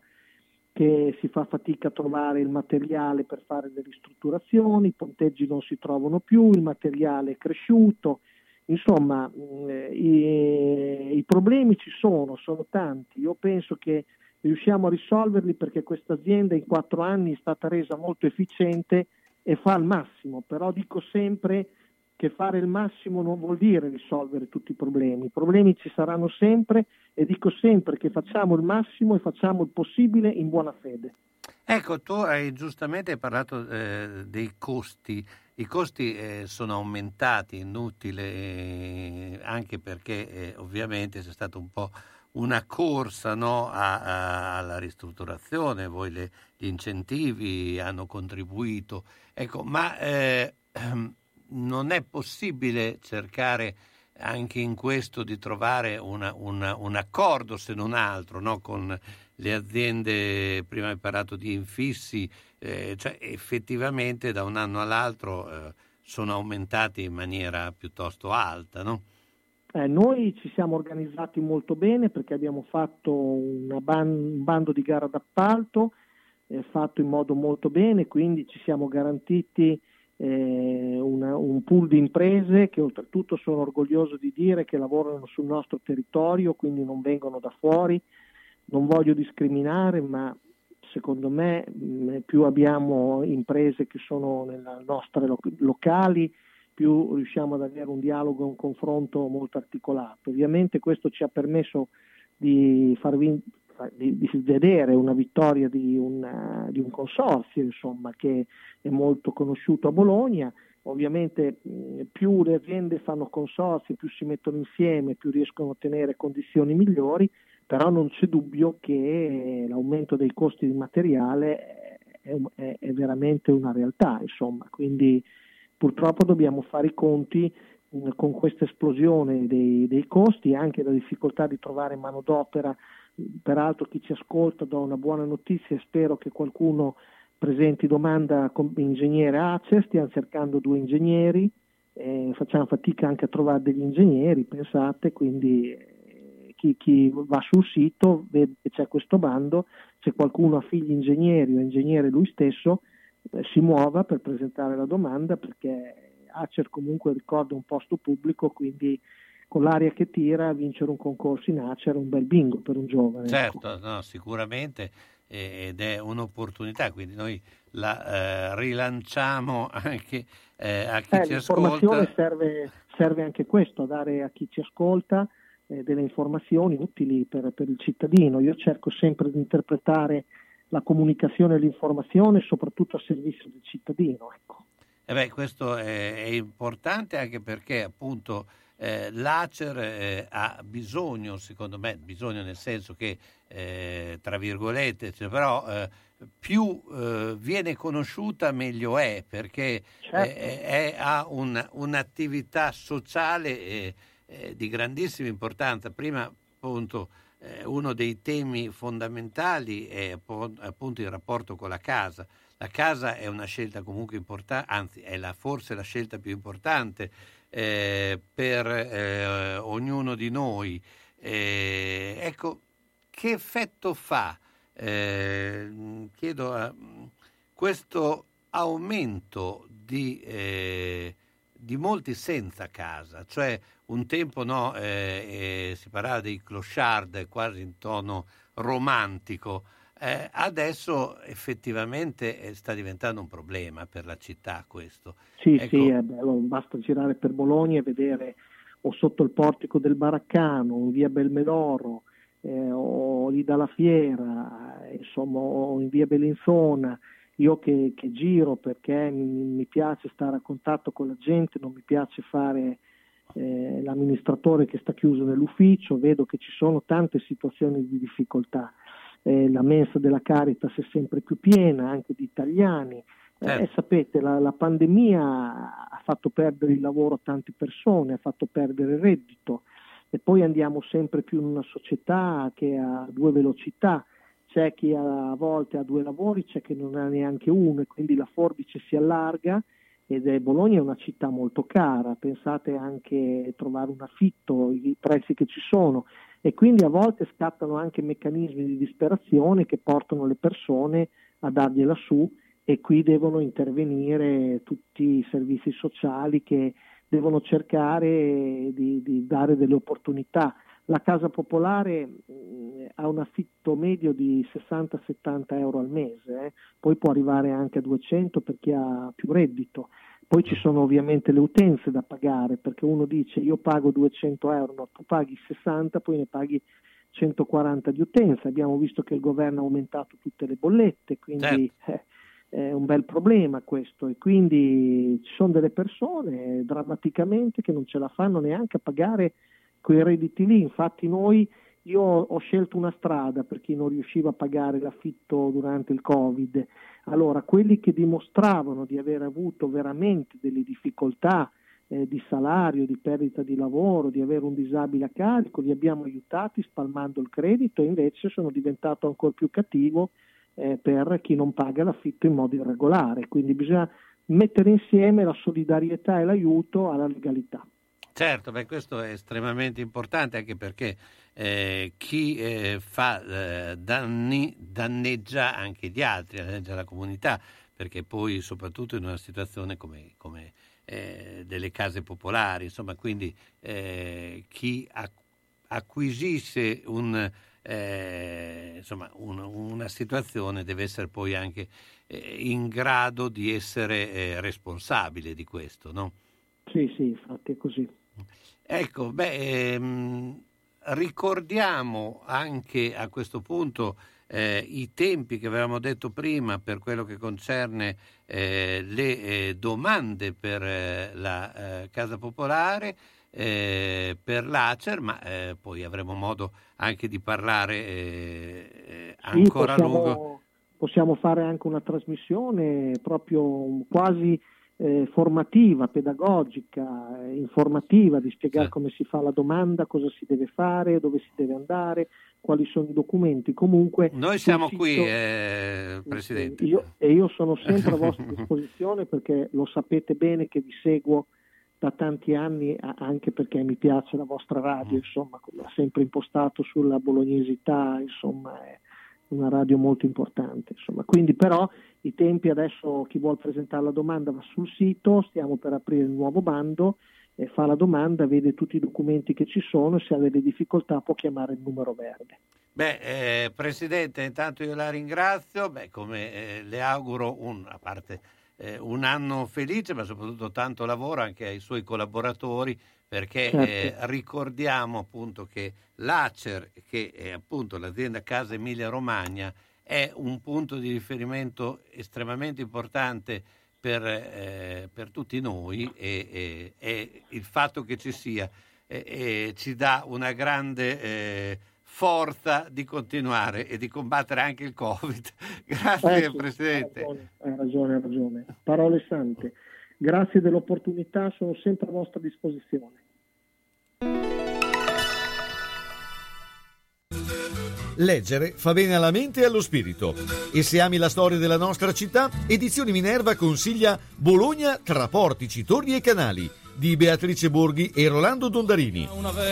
che si fa fatica a trovare il materiale per fare le ristrutturazioni, i ponteggi non si trovano più, il materiale è cresciuto, insomma mh, i, i problemi ci sono, sono tanti, io penso che riusciamo a risolverli perché questa azienda in quattro anni è stata resa molto efficiente e fa il massimo, però dico sempre che fare il massimo non vuol dire risolvere tutti i problemi, i problemi ci saranno sempre e dico sempre che facciamo il massimo e facciamo il possibile in buona fede. Ecco, tu hai giustamente parlato eh, dei costi. I costi eh, sono aumentati, inutile, eh, anche perché eh, ovviamente c'è stata un po' una corsa no, a- a- alla ristrutturazione, voi le- gli incentivi hanno contribuito. Ecco, ma eh, non è possibile cercare anche in questo di trovare una- una- un accordo, se non altro, no, con le aziende, prima hai parlato di infissi, eh, cioè effettivamente da un anno all'altro eh, sono aumentati in maniera piuttosto alta, no? Eh, noi ci siamo organizzati molto bene perché abbiamo fatto ban- un bando di gara d'appalto eh, fatto in modo molto bene, quindi ci siamo garantiti eh, una- un pool di imprese che oltretutto sono orgoglioso di dire che lavorano sul nostro territorio, quindi non vengono da fuori. Non voglio discriminare, ma secondo me mh, più abbiamo imprese che sono nelle nostre lo- locali, più riusciamo ad avere un dialogo e un confronto molto articolato. Ovviamente questo ci ha permesso di farvi di, di vedere una vittoria di un, eh, di un consorzio insomma, che è molto conosciuto a Bologna. Ovviamente mh, più le aziende fanno consorzi, più si mettono insieme, più riescono a ottenere condizioni migliori, però non c'è dubbio che l'aumento dei costi di materiale è, è- è veramente una realtà, insomma. quindi purtroppo dobbiamo fare i conti mh, con questa esplosione dei, dei costi e anche la difficoltà di trovare manodopera. Peraltro chi ci ascolta do una buona notizia e spero che qualcuno presenti domanda come ingegnere ACE, stiamo cercando due ingegneri, eh, facciamo fatica anche a trovare degli ingegneri, pensate, quindi eh, chi, chi va sul sito vede che c'è questo bando, se qualcuno ha figli ingegneri o ingegnere lui stesso eh, si muova per presentare la domanda perché Acer comunque ricorda un posto pubblico, quindi con l'aria che tira vincere un concorso in Acer è un bel bingo per un giovane. ecco. Certo, no, sicuramente ed è un'opportunità, quindi noi la eh, rilanciamo anche eh, a chi Eh, ci l'informazione ascolta. serve, serve anche questo, a dare a chi ci ascolta eh, delle informazioni utili per, per il cittadino. Io cerco sempre di interpretare la comunicazione e l'informazione soprattutto a servizio del cittadino. ecco. Eh beh, questo è, è importante anche perché appunto eh, l'Acer eh, ha bisogno, secondo me, bisogno nel senso che, eh, tra virgolette, cioè, però eh, più eh, viene conosciuta meglio è perché Certo. eh, è- ha un- un'attività sociale eh, di grandissima importanza. Prima appunto eh, uno dei temi fondamentali è appunto il rapporto con la casa. La casa è una scelta comunque importante, anzi è la- forse la scelta più importante eh, per eh, ognuno di noi. Eh, ecco, che effetto fa, eh, chiedo, a- questo aumento di, eh, di molti senza casa? Cioè un tempo no, eh, eh, si parlava dei clochard quasi in tono romantico, eh, adesso effettivamente eh, sta diventando un problema per la città questo. Sì, Ecco, sì, è bello, basta girare per Bologna e vedere o sotto il portico del Baraccano, in via Belmeloro, eh, o lì dalla fiera, eh, insomma, o in via Bellinzona. Io che, che giro perché mi, mi piace stare a contatto con la gente, non mi piace fare eh, l'amministratore che sta chiuso nell'ufficio, vedo che ci sono tante situazioni di difficoltà. Eh, la mensa della Caritas è sempre più piena, anche di italiani. Eh, sapete, la, la pandemia ha fatto perdere il lavoro a tante persone, ha fatto perdere il reddito e poi andiamo sempre più in una società che ha due velocità. C'è chi a volte ha due lavori, c'è chi non ha neanche uno e quindi la forbice si allarga ed è Bologna è una città molto cara, pensate anche a trovare un affitto, i prezzi che ci sono e quindi a volte scattano anche meccanismi di disperazione che portano le persone a dargliela su e qui devono intervenire tutti i servizi sociali che devono cercare di, di dare delle opportunità. La casa popolare mh, ha un affitto medio di 60-70 euro al mese, eh. poi può arrivare anche a 200 per chi ha più reddito. Poi ci sono ovviamente le utenze da pagare, perché uno dice io pago 200 euro, no, tu paghi 60, poi ne paghi 140 di utenza. Abbiamo visto che il governo ha aumentato tutte le bollette, quindi eh, è un bel problema questo e quindi ci sono delle persone eh, drammaticamente che non ce la fanno neanche a pagare quei redditi lì. Infatti noi io ho scelto una strada per chi non riusciva a pagare l'affitto durante il Covid. Allora, quelli che dimostravano di aver avuto veramente delle difficoltà eh, di salario, di perdita di lavoro, di avere un disabile a carico, li abbiamo aiutati spalmando il credito e invece sono diventato ancora più cattivo eh, per chi non paga l'affitto in modo irregolare. Quindi bisogna mettere insieme la solidarietà e l'aiuto alla legalità. Certo, beh, questo è estremamente importante anche perché eh, chi eh, fa eh, danni danneggia anche gli altri, danneggia la comunità, perché poi soprattutto in una situazione come, come, eh, delle case popolari, insomma, quindi eh, chi ac- acquisisce un, eh, insomma, un- una situazione deve essere poi anche in grado di essere responsabile di questo, no? Sì, sì, infatti è così. Ecco, beh, ehm, ricordiamo anche a questo punto eh, i tempi che avevamo detto prima per quello che concerne eh, le eh, domande per eh, la eh, Casa Popolare, eh, per l'Acer, ma eh, poi avremo modo anche di parlare eh, eh, Sì, ancora a possiamo, lungo. possiamo fare anche una trasmissione proprio quasi eh, formativa, pedagogica, eh, informativa, di spiegare come si fa la domanda, cosa si deve fare, dove si deve andare, quali sono i documenti. Comunque Noi siamo sito- qui, eh, Presidente. Io- e io sono sempre a vostra disposizione perché lo sapete bene che vi seguo da tanti anni anche perché mi piace la vostra radio, insomma, ha sempre impostato sulla bolognesità, insomma, è una radio molto importante. Insomma. Quindi però i tempi adesso chi vuole presentare la domanda va sul sito, stiamo per aprire il nuovo bando, eh, fa la domanda, vede tutti i documenti che ci sono, se ha delle difficoltà può chiamare il numero verde. Beh, eh, Presidente, intanto io la ringrazio, Beh, come eh, le auguro un, a parte, eh, un anno felice, ma soprattutto tanto lavoro anche ai suoi collaboratori, perché Certo. eh, ricordiamo appunto che l'Acer, che è appunto l'azienda Casa Emilia Romagna, è un punto di riferimento estremamente importante per, eh, per tutti noi e, e- e il fatto che ci sia eh, ci dà una grande eh, forza di continuare e di combattere anche il Covid. Grazie Ecco, Presidente. Ha ragione, ha ragione, ha ragione. Parole sante. Grazie dell'opportunità, sono sempre a vostra disposizione. Leggere fa bene alla mente e allo spirito. E se ami la storia della nostra città, Edizioni Minerva consiglia Bologna tra portici, torri e canali di Beatrice Borghi e Rolando Dondarini.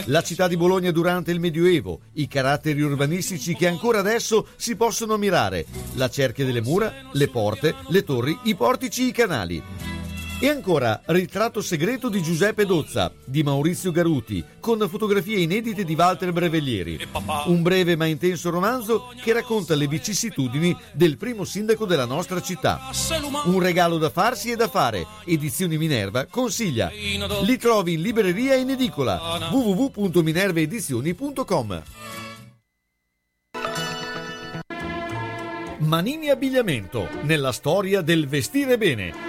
La città di Bologna durante il Medioevo, i caratteri urbanistici che ancora adesso si possono ammirare, la cerchia delle mura, le porte, le torri, i portici, i canali. E ancora Ritratto segreto di Giuseppe Dozza, di Maurizio Garuti, con fotografie inedite di Walter Breveglieri. Un breve ma intenso romanzo che racconta le vicissitudini del primo sindaco della nostra città. Un regalo da farsi e da fare. Edizioni Minerva consiglia. Li trovi in libreria e in edicola. www.minervaedizioni.com Manini Abbigliamento, nella storia del vestire bene,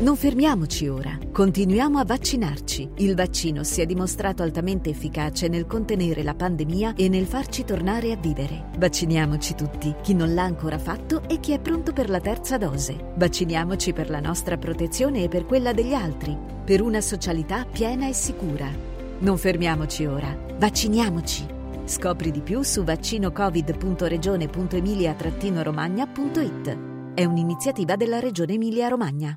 Non fermiamoci ora, continuiamo a vaccinarci. Il vaccino si è dimostrato altamente efficace nel contenere la pandemia e nel farci tornare a vivere. Vacciniamoci tutti, chi non l'ha ancora fatto e chi è pronto per la terza dose. Vacciniamoci per la nostra protezione e per quella degli altri, per una socialità piena e sicura. Non fermiamoci ora, vacciniamoci. Scopri di più su vaccinocovid.regione.emilia-romagna.it. È un'iniziativa della Regione Emilia-Romagna.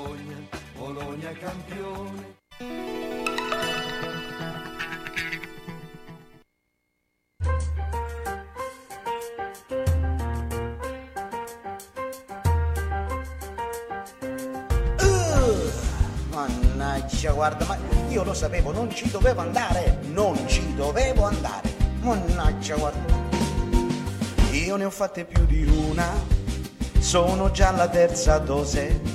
Bologna campione. Mannaggia, guarda, ma io lo sapevo, non ci dovevo andare, non ci dovevo andare. Mannaggia, guarda. io ne ho fatte più di una, sono già alla terza dose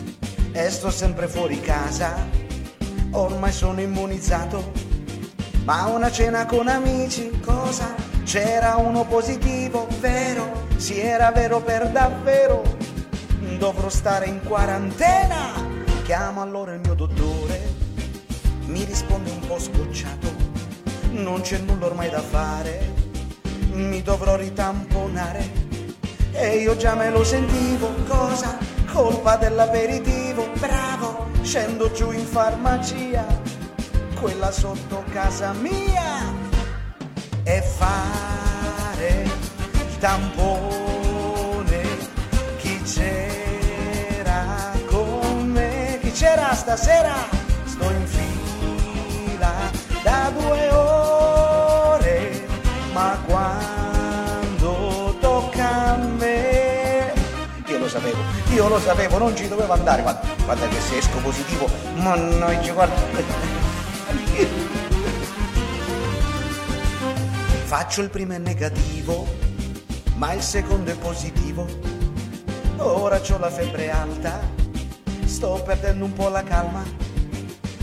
e sto sempre fuori casa, ormai sono immunizzato, ma una cena con amici, cosa? C'era uno positivo, vero? Sì, era vero per davvero, dovrò stare in quarantena, chiamo allora il mio dottore, mi risponde un po' scocciato, non c'è nulla ormai da fare, mi dovrò ritamponare. E io già me lo sentivo, cosa? Colpa dell'aperitivo, bravo, scendo giù in farmacia, quella sotto casa mia, e fare il tampone, chi c'era con me, chi c'era stasera, io lo sapevo, non ci dovevo andare, guarda, guarda che se esco positivo, mannaggia, guarda. Faccio il primo è negativo, ma il secondo è positivo. Ora c'ho la febbre alta, sto perdendo un po' la calma.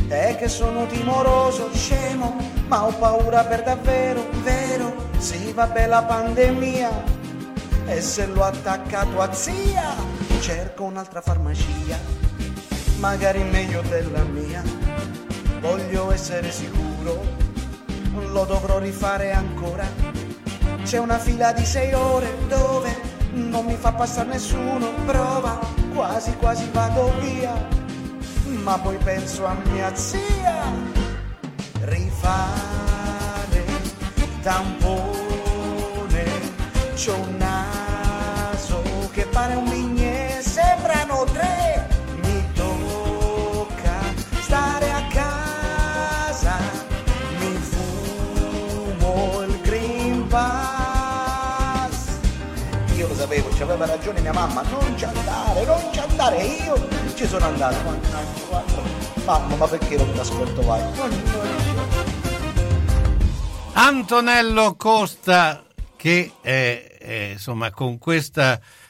È che sono timoroso, scemo, ma ho paura per davvero, vero? Sì, vabbè la pandemia, e se l'ho attaccato a zia, cerco un'altra farmacia, magari meglio della mia. Voglio essere sicuro, lo dovrò rifare ancora. C'è una fila di sei ore dove non mi fa passare nessuno, prova, quasi quasi vado via, ma poi penso a mia zia, rifare tampone, c'ho un naso che pare un bignè, c'aveva ragione mia mamma, non ci andare, non ci andare, e io ci sono andato. Mamma, ma perché non ti ascolto? Mannaggia. Antonello Costa che eh, eh, insomma con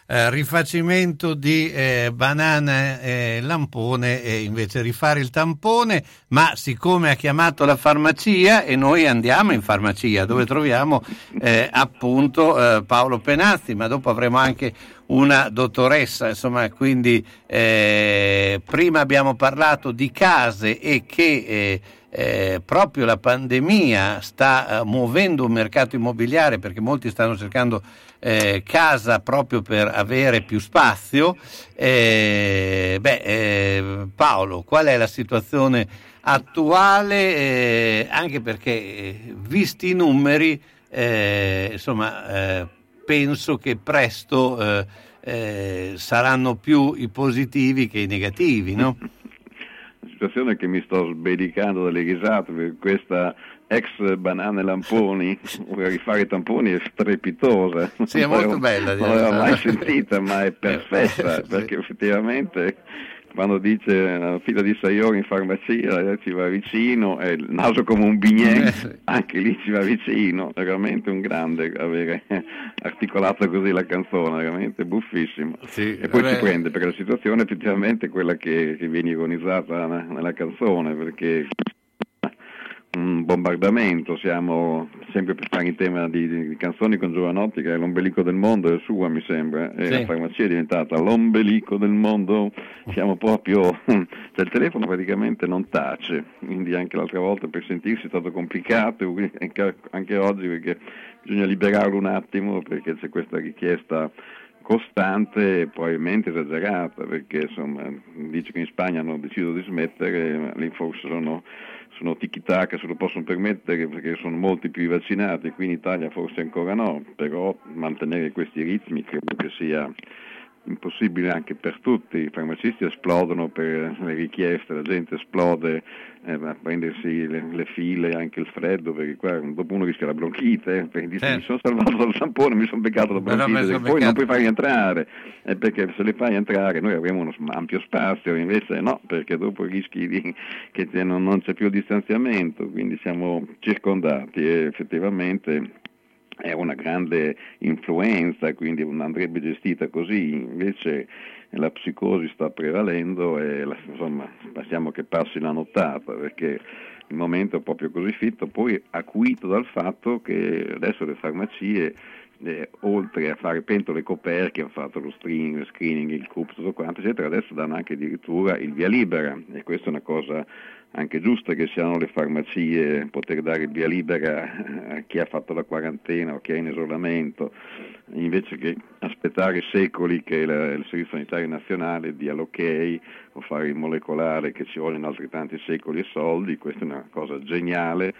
questo rifacimento di eh, banana e lampone e invece rifare il tampone, ma siccome ha chiamato la farmacia e noi andiamo in farmacia dove troviamo eh, appunto eh, Paolo Penazzi, ma dopo avremo anche una dottoressa, insomma, quindi eh, prima abbiamo parlato di case e che eh, eh, proprio la pandemia sta eh, muovendo un mercato immobiliare perché molti stanno cercando eh, casa proprio per avere più spazio. Eh, beh, eh, Paolo, qual è la situazione attuale? Eh, anche perché, eh, visti i numeri, insomma, penso che presto saranno più i positivi che i negativi, no? La situazione è che mi sto sbedicando dalle risate questa ex banane lamponi, rifare i tamponi è strepitosa. Sì, è molto bella. Non l'avevo mai sentita, ma è perfetta, Sì. perché effettivamente quando dice una fila di sei ore in farmacia eh, ci va vicino, e il naso come un bignè, anche lì ci va vicino, è veramente un grande avere articolato così la canzone, veramente buffissimo. e poi vabbè. ci prende perché la situazione è effettivamente quella che, che viene ironizzata ne- nella canzone, perché un bombardamento, siamo sempre per stare in tema di, di canzoni con Giovanotti che è l'ombelico del mondo, è sua mi sembra, e Sì. la farmacia è diventata l'ombelico del mondo, siamo proprio, cioè il telefono praticamente non tace, quindi anche l'altra volta per sentirsi è stato complicato, anche, oggi perché bisogna liberarlo un attimo perché c'è questa richiesta costante e probabilmente esagerata perché insomma dice che in Spagna hanno deciso di smettere lì forse sono, sono tiki-taka se lo possono permettere perché sono molti più vaccinati qui in Italia forse ancora no però mantenere questi ritmi credo che sia impossibile anche per tutti, i farmacisti esplodono per le richieste, la gente esplode eh, a prendersi le, le file, anche il freddo, perché qua dopo uno rischia la bronchite, eh, dice Certo. mi sono salvato dal tampone, mi sono beccato la bronchite, poi non beccato. puoi farli entrare, eh, perché se li fai entrare noi avremo uno ampio spazio, invece no, perché dopo rischi di, che non, non c'è più distanziamento, quindi siamo circondati e effettivamente è una grande influenza, quindi andrebbe gestita così, invece la psicosi sta prevalendo e la, insomma passiamo che passi la nottata perché il momento è proprio così fitto, poi acuito dal fatto che adesso le farmacie eh, oltre a fare pentole coperchi, hanno fatto lo screening, screening il CUP, tutto quanto, eccetera, adesso danno anche addirittura il via libera e questa è una cosa anche giusta che siano le farmacie poter dare via libera a chi ha fatto la quarantena o chi è in isolamento, invece che aspettare secoli che il, il Servizio Sanitario Nazionale dia l'ok o fare il molecolare che ci vogliono altri tanti secoli e soldi, questa è una cosa geniale,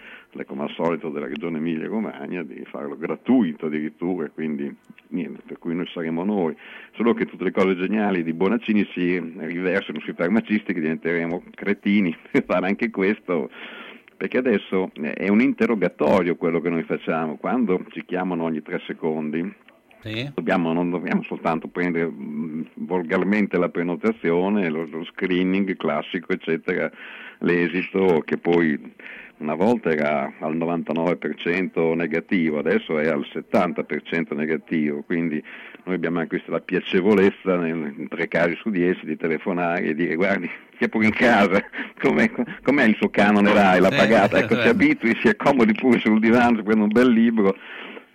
come al solito della Regione Emilia Romagna, di farlo gratuito addirittura, quindi niente, per cui noi saremo noi, solo che tutte le cose geniali di Bonaccini si riversano sui farmacisti che diventeremo cretini per fare anche questo perché adesso è un interrogatorio quello che noi facciamo, quando ci chiamano ogni tre secondi sì. Dobbiamo, non dobbiamo soltanto prendere mh, volgarmente la prenotazione, lo, lo, screening classico, eccetera, l'esito che poi una volta era al 99% negativo, adesso è al 70% negativo, quindi noi abbiamo anche questa piacevolezza in tre casi su dieci di telefonare e dire guardi, sia pure in casa, com'è, com'è il suo canone RAI, l'ha pagata, ecco si abitui, si accomodi pure sul divano, prende un bel libro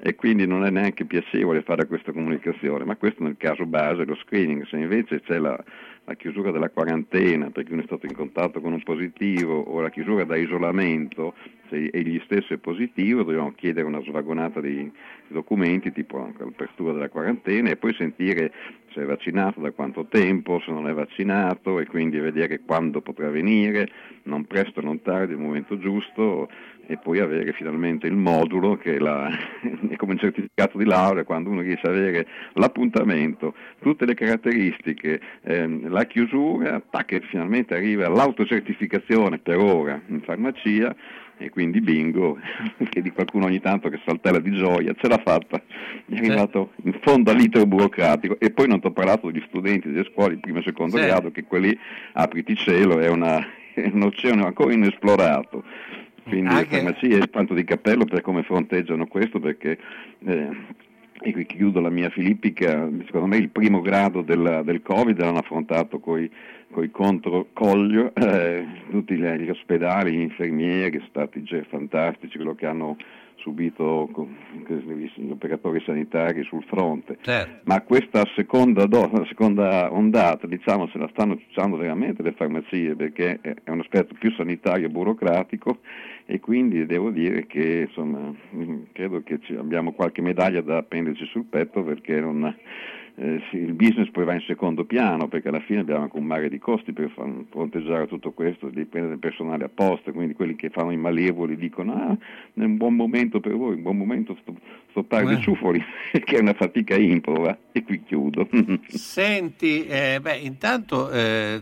e quindi non è neanche piacevole fare questa comunicazione, ma questo nel caso base, lo screening, se invece c'è la, la chiusura della quarantena perché uno è stato in contatto con un positivo o la chiusura da isolamento, se egli stesso è positivo, dobbiamo chiedere una svagonata di documenti, tipo anche l'apertura della quarantena, e poi sentire se è vaccinato, da quanto tempo, se non è vaccinato, e quindi vedere quando potrà venire, non presto, non tardi, il momento giusto, e poi avere finalmente il modulo che è, la, è come un certificato di laurea, quando uno riesce ad avere l'appuntamento, tutte le caratteristiche, ehm, la chiusura, tac, finalmente arriva l'autocertificazione per ora in farmacia e quindi bingo, che di qualcuno ogni tanto che saltella di gioia, ce l'ha fatta, è arrivato in fondo all'iter burocratico e poi non ti ho parlato degli studenti delle scuole di primo e secondo sì. grado che quelli, apriti cielo, è, una, è un oceano ancora inesplorato. Quindi Anche... le farmacie, tanto di cappello per come fronteggiano questo perché... Eh, e qui chiudo la mia filippica, secondo me il primo grado del, del Covid l'hanno affrontato con i controcoglio, eh, tutti gli ospedali, gli infermieri, sono stati fantastici, quello che hanno subito gli operatori sanitari sul fronte, certo. ma questa seconda, do, seconda, ondata diciamo, se la stanno usando veramente le farmacie perché è un aspetto più sanitario e burocratico e quindi devo dire che insomma, credo che abbiamo qualche medaglia da appenderci sul petto perché non, eh, sì, il business poi va in secondo piano perché alla fine abbiamo anche un mare di costi per fronteggiare tutto questo, di prendere personale apposta, quindi quelli che fanno i malevoli dicono ah, è un buon momento per voi, un buon momento sto, stoppare dei ciufoli, che è una fatica improva e qui chiudo. Senti, eh, beh, intanto eh,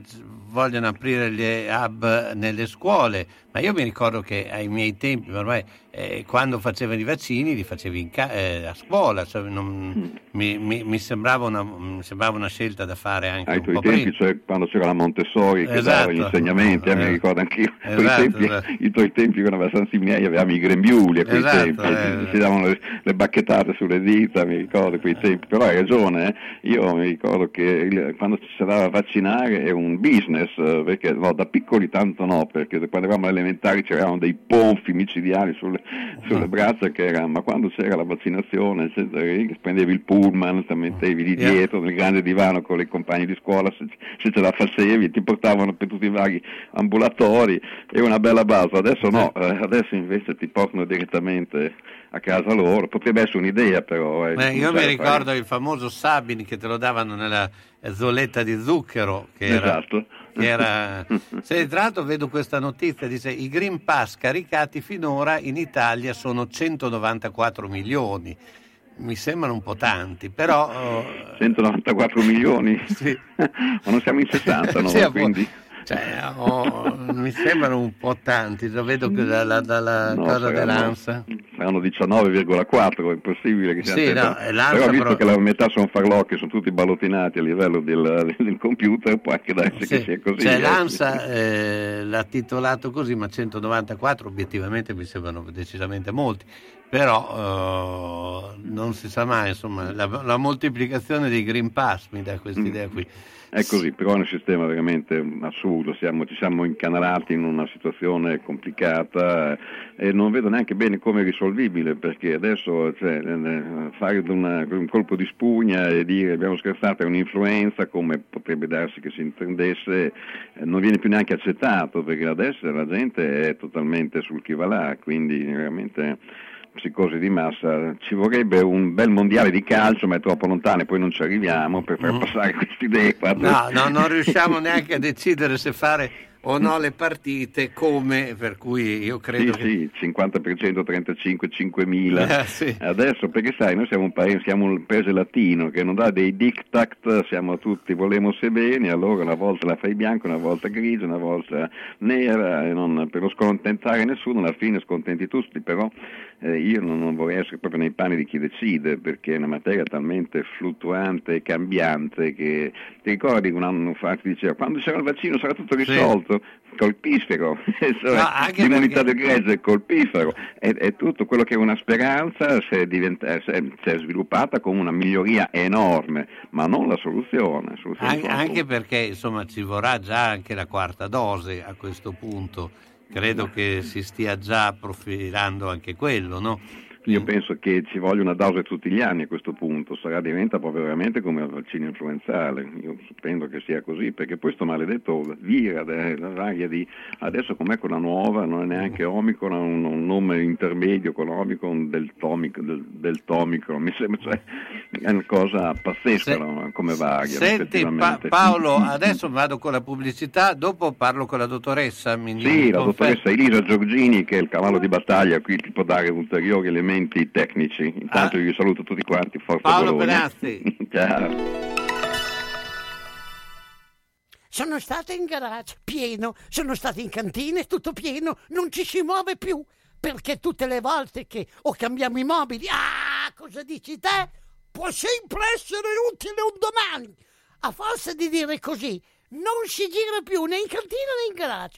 vogliono aprire gli hub nelle scuole, ma io mi ricordo che ai miei tempi, ormai eh, quando facevano i vaccini li facevi ca- eh, a scuola, cioè non, mi, mi, mi, sembrava una, mi, sembrava una, scelta da fare anche ai tuoi tempi, cioè quando c'era la Montessori che esatto. dava gli insegnamenti, eh, mi ricordo anch'io, esatto, tempi, esatto. i tuoi tempi con abbastanza miei avevamo i grembiuli a quei esatto, tempi, eh, si davano le, le, bacchettate sulle dita, mi ricordo quei tempi, però hai ragione, eh. io mi ricordo che il, quando ci si andava a vaccinare è un business, eh, perché no, da piccoli tanto no, perché quando eravamo elementari c'erano dei ponfi micidiali sulle, sulle mm. braccia che erano, ma quando c'era la vaccinazione, eccetera, prendevi il pullman, ti mettevi lì dietro nel grande divano con i compagni di scuola, se, se ce la facevi, ti portavano per tutti i vari ambulatori, è una bella base, adesso no, eh, adesso invece ti portano direttamente a casa loro, potrebbe essere un'idea però. Eh, Beh, io mi ricordo fare... il famoso Sabin che te lo davano nella zolletta di zucchero, che era, esatto. che era... Se tra l'altro vedo questa notizia, dice i Green Pass caricati finora in Italia sono 194 milioni. Mi sembrano un po' tanti, però... 194 milioni? sì. Ma non siamo in 60, no? sì, quindi... Cioè, oh, mi sembrano un po' tanti, lo vedo che dalla, dalla No, cosa dell'ANSA. Saranno 19,4, è impossibile che sia Sì, no, però visto però- che la metà sono farlocchi, sono tutti ballottinati a livello del, del computer, può anche darsi Sì, che sia così. cioè, eh. l'ANSA eh, l'ha titolato così, ma 194 obiettivamente mi sembrano decisamente molti. Però eh, non si sa mai, insomma, la, la moltiplicazione dei Green Pass mi dà questa idea qui. È così, però è un sistema veramente assurdo, siamo- ci siamo incanalati in una situazione complicata eh, e non vedo neanche bene come è risolvibile, perché adesso cioè, eh, fare una- un colpo di spugna e dire abbiamo scherzato è un'influenza, come potrebbe darsi che si intendesse, eh, non viene più neanche accettato, perché adesso la gente è totalmente sul chi va là, quindi veramente psicosi di massa, ci vorrebbe un bel mondiale di calcio, ma è troppo lontano e poi non ci arriviamo per far passare queste idee. qua. Mm. No, no, non riusciamo neanche a decidere se fare o no le partite come, per cui io credo Sì, che... sì, 50%, 35, 5.000. Eh, sì. Adesso, perché sai, noi siamo un paese, siamo un paese latino che non dà dei diktat, siamo tutti, volemo se bene, allora una volta la fai bianca, una volta grigia, una volta nera, e non- per non scontentare nessuno, alla fine scontenti tutti, però eh, io non, non vorrei essere proprio nei panni di chi decide, perché è una materia talmente fluttuante e cambiante che ti ricordi un anno fa ti diceva quando c'era il vaccino sarà tutto risolto, colpifero, Cioè, No, l'immunità perché- del gregge è colpifero, è, tutto quello che è una speranza si è, diventa- si è- si è sviluppata come una miglioria enorme, ma non la soluzione. la soluzione An- anche perché insomma ci vorrà già anche la quarta dose a questo punto. Credo che si stia già profilando anche quello, no? Io penso che ci voglia una dose tutti gli anni a questo punto, sarà diventa proprio veramente come il vaccino influenzale, io penso che sia così, perché poi sto maledetto vira, la varia di adesso com'è quella nuova, non è neanche Omicron, ha un, un nome intermedio con Omicron del, tomic, del, del Tomicron, mi sembra, cioè, è una cosa pazzesca Se- no? come varia. Senti Pa-. Paolo, adesso vado con la pubblicità, dopo parlo con la dottoressa. Mi Sì, mi la confermi? dottoressa Elisa Giorgini, che è il cavallo di battaglia, qui ti può dare ulteriori elementi tecnici. Intanto io saluto tutti quanti, forza Paolo Bologna. Benazzi. Ciao. Sono stato in garage, pieno, sono stato in cantina, tutto pieno, non ci si muove più, perché tutte le volte che o cambiamo i mobili, ah, cosa dici te? Può sempre essere utile un domani. A forza di dire così, non si gira più né in cantina né in garage.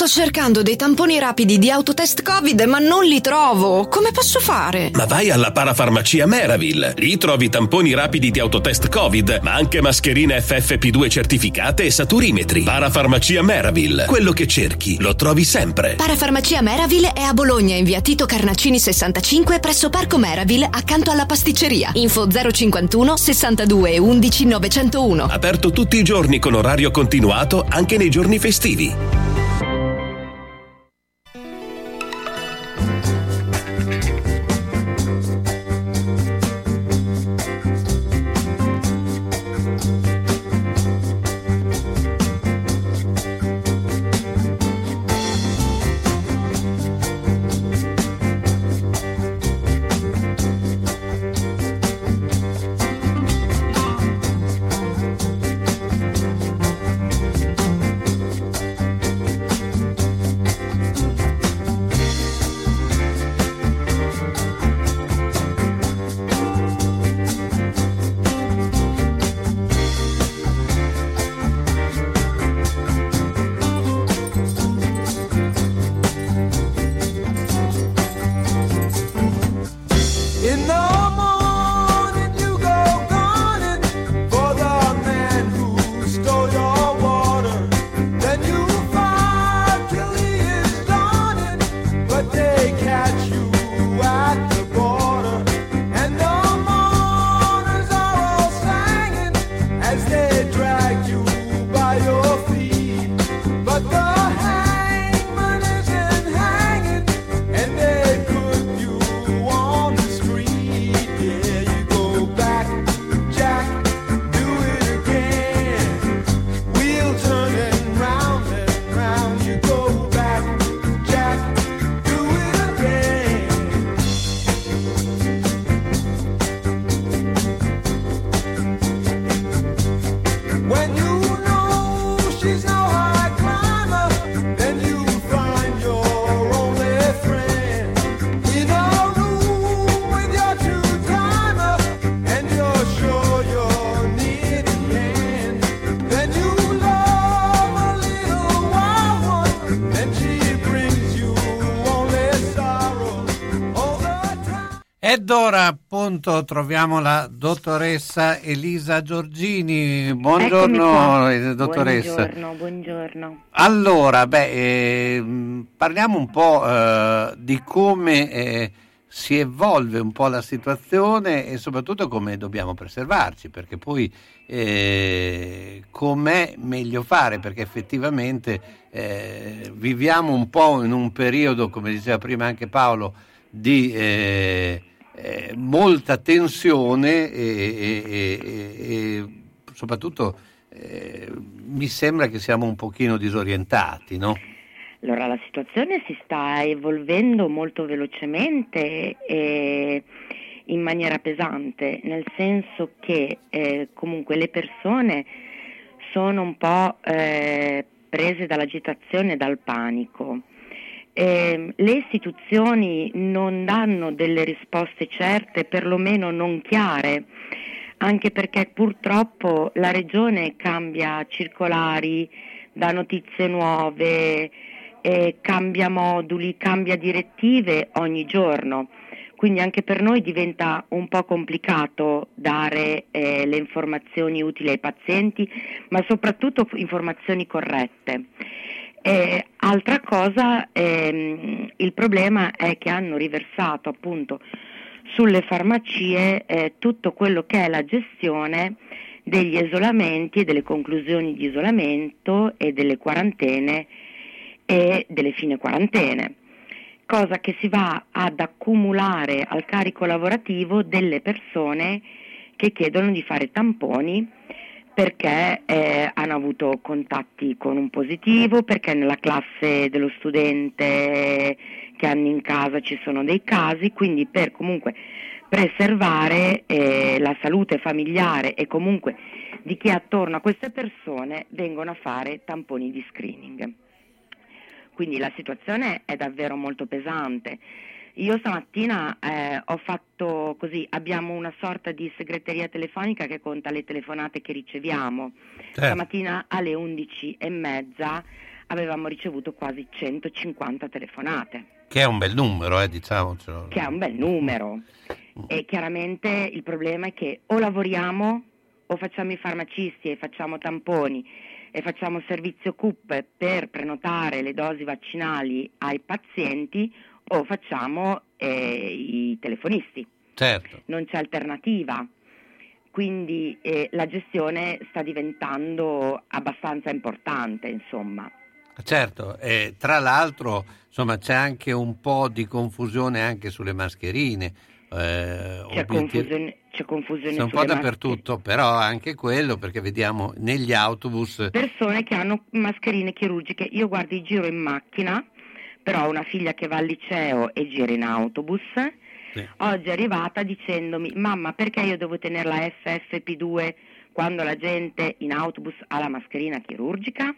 Sto cercando dei tamponi rapidi di autotest Covid, ma non li trovo. Come posso fare? Ma vai alla parafarmacia Meravil. Lì trovi tamponi rapidi di autotest Covid, ma anche mascherine FFP2 certificate e saturimetri. Parafarmacia Meravil. Quello che cerchi lo trovi sempre. Parafarmacia Meravil è a Bologna in via Tito Carnacini 65 presso Parco Meravil accanto alla pasticceria. Info 051 62 11 901. Aperto tutti i giorni con orario continuato anche nei giorni festivi. Ed ora appunto troviamo la dottoressa Elisa Giorgini. Buongiorno eh, dottoressa. Buongiorno, buongiorno. Allora, beh, ehm, parliamo un po' eh, di come eh, si evolve un po' la situazione e soprattutto come dobbiamo preservarci, perché poi eh, com'è meglio fare, perché effettivamente eh, viviamo un po' in un periodo, come diceva prima anche Paolo, di eh, eh, molta tensione e, e- e- e- soprattutto eh, mi sembra che siamo un pochino disorientati, no? Allora, la situazione si sta evolvendo molto velocemente e in maniera pesante, nel senso che eh, comunque le persone sono un po' eh, prese dall'agitazione e dal panico. Eh, le istituzioni non danno delle risposte certe, perlomeno non chiare, anche perché purtroppo la regione cambia circolari, dà notizie nuove, eh, cambia moduli, cambia direttive ogni giorno. Quindi anche per noi diventa un po' complicato dare eh, le informazioni utili ai pazienti, ma soprattutto informazioni corrette. Eh, altra cosa, ehm, il problema è che hanno riversato appunto sulle farmacie eh, tutto quello che è la gestione degli isolamenti e delle conclusioni di isolamento e delle quarantene e delle fine quarantene, cosa che si va ad accumulare al carico lavorativo delle persone che chiedono di fare tamponi perché eh, hanno avuto contatti con un positivo, perché nella classe dello studente che hanno in casa ci sono dei casi, quindi per comunque preservare eh, la salute familiare e comunque di chi è attorno a queste persone vengono a fare tamponi di screening. Quindi la situazione è davvero molto pesante. Io stamattina eh, ho fatto così, abbiamo una sorta di segreteria telefonica che conta le telefonate che riceviamo. Certo. Stamattina alle 11 e mezza avevamo ricevuto quasi 150 telefonate, Che è un bel numero, eh, diciamocelo. che è un bel numero. E chiaramente il problema è che o lavoriamo o facciamo i farmacisti e facciamo tamponi e facciamo servizio CUP per prenotare le dosi vaccinali ai pazienti o facciamo eh, i telefonisti. Certo. Non c'è alternativa. Quindi eh, la gestione sta diventando abbastanza importante, insomma. Certo, e tra l'altro insomma, c'è anche un po' di confusione anche sulle mascherine. eh, C'è confusione, c'è confusione C'è un po' dappertutto, però anche quello perché vediamo negli autobus persone che hanno mascherine chirurgiche. Io guardo i giro in macchina, però ho una figlia che va al liceo e gira in autobus. Oggi è arrivata dicendomi: Mamma, perché io devo tenere la FFP2 quando la gente in autobus ha la mascherina chirurgica?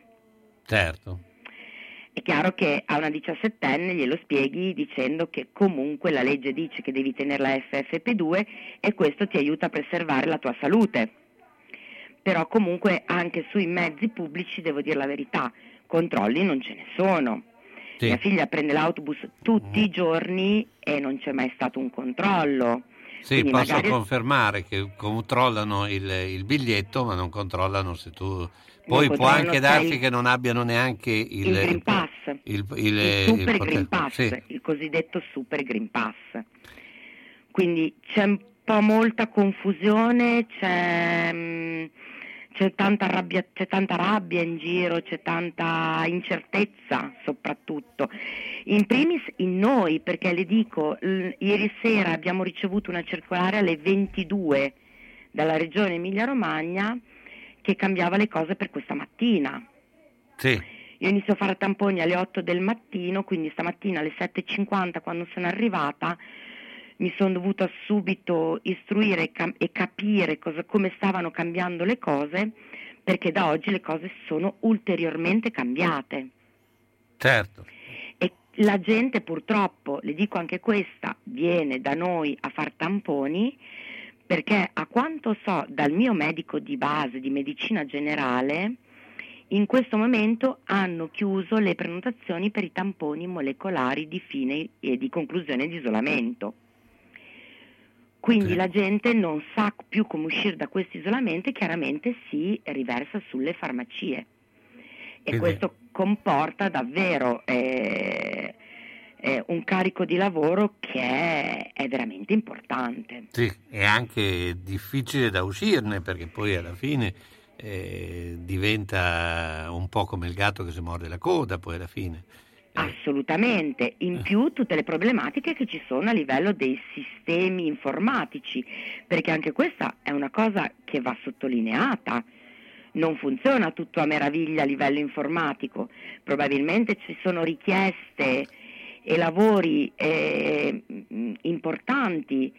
certo. È chiaro che a una 17enne glielo spieghi dicendo che comunque la legge dice che devi tenere la FFP2 e questo ti aiuta a preservare la tua salute. Però comunque anche sui mezzi pubblici devo dire la verità, controlli non ce ne sono. Sì. Mia figlia prende l'autobus tutti i giorni e non c'è mai stato un controllo. Sì, Quindi posso magari- confermare che controllano il, il biglietto, ma non controllano se tu. Poi può anche darsi il- che non abbiano neanche il, il Green Pass, il, Super Green Pass, sì. il cosiddetto Super Green Pass. Quindi c'è un po' molta confusione, c'è, mm, c'è tanta, rabbia, c'è tanta rabbia in giro, c'è tanta incertezza soprattutto. In primis in noi, perché le dico, l- ieri sera abbiamo ricevuto una circolare alle 22 dalla regione Emilia-Romagna che cambiava le cose per questa mattina. Sì. Io inizio a fare tamponi alle 8 del mattino, quindi stamattina alle 7.50 quando sono arrivata mi sono dovuta subito istruire e, capire cosa- come stavano cambiando le cose perché da oggi le cose sono ulteriormente cambiate. Certo. E la gente purtroppo, le dico anche questa, viene da noi a far tamponi perché a quanto so dal mio medico di base di medicina generale, in questo momento hanno chiuso le prenotazioni per i tamponi molecolari di fine e di conclusione di isolamento. Quindi la gente non sa più come uscire da questo isolamento e chiaramente si riversa sulle farmacie. E Quindi- questo comporta davvero eh, eh, un carico di lavoro che è, è veramente importante. Sì, è anche difficile da uscirne perché poi alla fine eh, diventa un po' come il gatto che si morde la coda, poi alla fine. Assolutamente, in più tutte le problematiche che ci sono a livello dei sistemi informatici, perché anche questa è una cosa che va sottolineata. Non funziona tutto a meraviglia a livello informatico, probabilmente ci sono richieste e lavori eh, importanti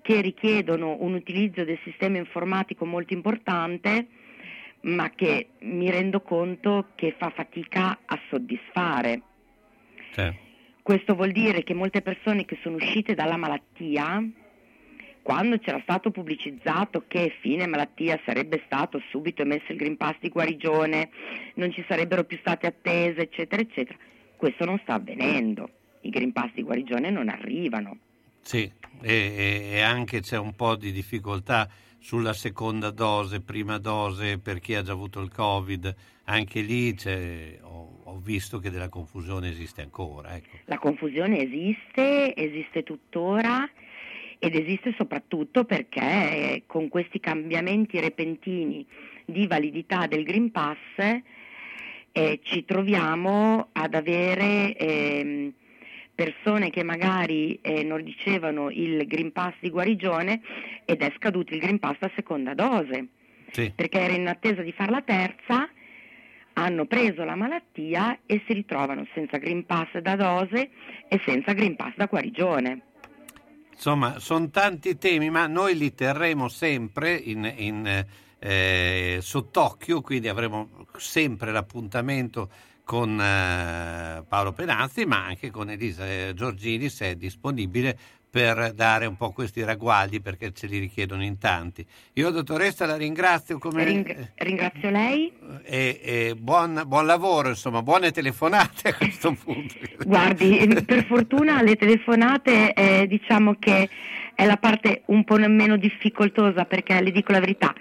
che richiedono un utilizzo del sistema informatico molto importante, ma che mi rendo conto che fa fatica a soddisfare. Questo vuol dire che molte persone che sono uscite dalla malattia, quando c'era stato pubblicizzato che fine malattia sarebbe stato subito emesso il Green Pass di guarigione, non ci sarebbero più state attese, eccetera, eccetera, questo non sta avvenendo. I Green Pass di guarigione non arrivano. Sì, e, e- e anche c'è un po' di difficoltà sulla seconda dose, prima dose per chi ha già avuto il Covid, anche lì ho, ho visto che della confusione esiste ancora. Ecco. La confusione esiste, esiste tuttora ed esiste soprattutto perché eh, con questi cambiamenti repentini di validità del Green Pass eh, ci troviamo ad avere ehm, persone che magari eh, non ricevano il Green Pass di guarigione ed è scaduto il Green Pass a seconda dose. Sì. perché era in attesa di fare la terza, hanno preso la malattia e si ritrovano senza Green Pass da dose e senza Green Pass da guarigione. Insomma, sono tanti temi, ma noi li terremo sempre in, in, eh, sott'occhio, quindi avremo sempre l'appuntamento con eh, Paolo Penazzi, ma anche con Elisa eh, Giorgini se è disponibile per dare un po' questi ragguagli perché ce li richiedono in tanti. Io dottoressa la ringrazio come... Ring- ringrazio lei. E, e buon, buon, lavoro, insomma, buone telefonate a questo punto. Guardi, per fortuna le telefonate eh, diciamo che è la parte un po' meno difficoltosa perché le dico la verità,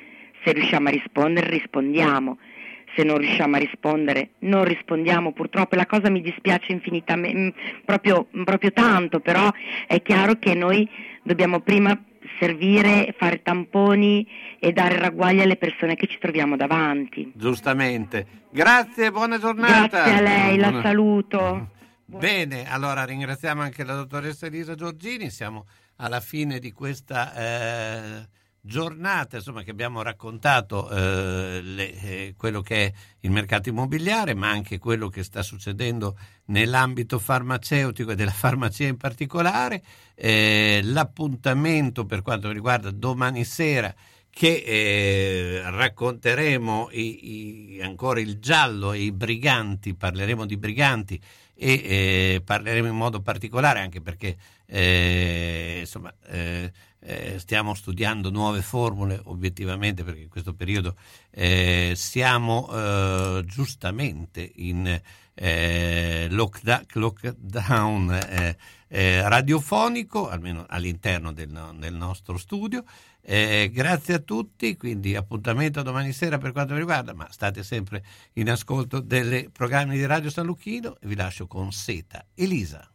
se riusciamo a rispondere rispondiamo se non riusciamo a rispondere, non rispondiamo purtroppo, la cosa mi dispiace infinitamente, proprio, proprio tanto, però è chiaro che noi dobbiamo prima servire, fare tamponi e dare ragguagli alle persone che ci troviamo davanti. Giustamente. Grazie, buona giornata. Grazie a lei, buona... la saluto. Bene, allora ringraziamo anche la dottoressa Elisa Giorgini, siamo alla fine di questa... Eh giornata insomma, che abbiamo raccontato eh, le, eh, quello che è il mercato immobiliare, ma anche quello che sta succedendo nell'ambito farmaceutico e della farmacia in particolare. Eh, l'appuntamento per quanto riguarda domani sera che eh, racconteremo i, i, ancora il giallo e i briganti, parleremo di briganti e eh, parleremo in modo particolare anche perché eh, insomma, eh, eh, stiamo studiando nuove formule obiettivamente perché in questo periodo eh, siamo eh, giustamente in eh, lockda- lockdown eh, eh, radiofonico, almeno all'interno del, del nostro studio. grazie a tutti, quindi appuntamento domani sera per quanto mi riguarda, ma state sempre in ascolto dei programmi di Radio San Lucchino e vi lascio con Seta. Elisa.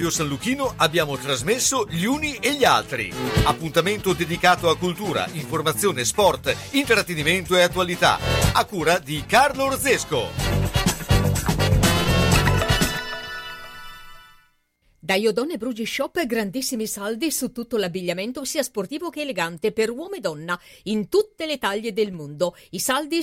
Radio San Lucchino abbiamo trasmesso Gli Uni e gli Altri. Appuntamento dedicato a cultura, informazione, sport, intrattenimento e attualità. A cura di Carlo Orzesco. Da Iodone Brugi Shop grandissimi saldi su tutto l'abbigliamento sia sportivo che elegante per uomo e donna in tutte le taglie del mondo. I saldi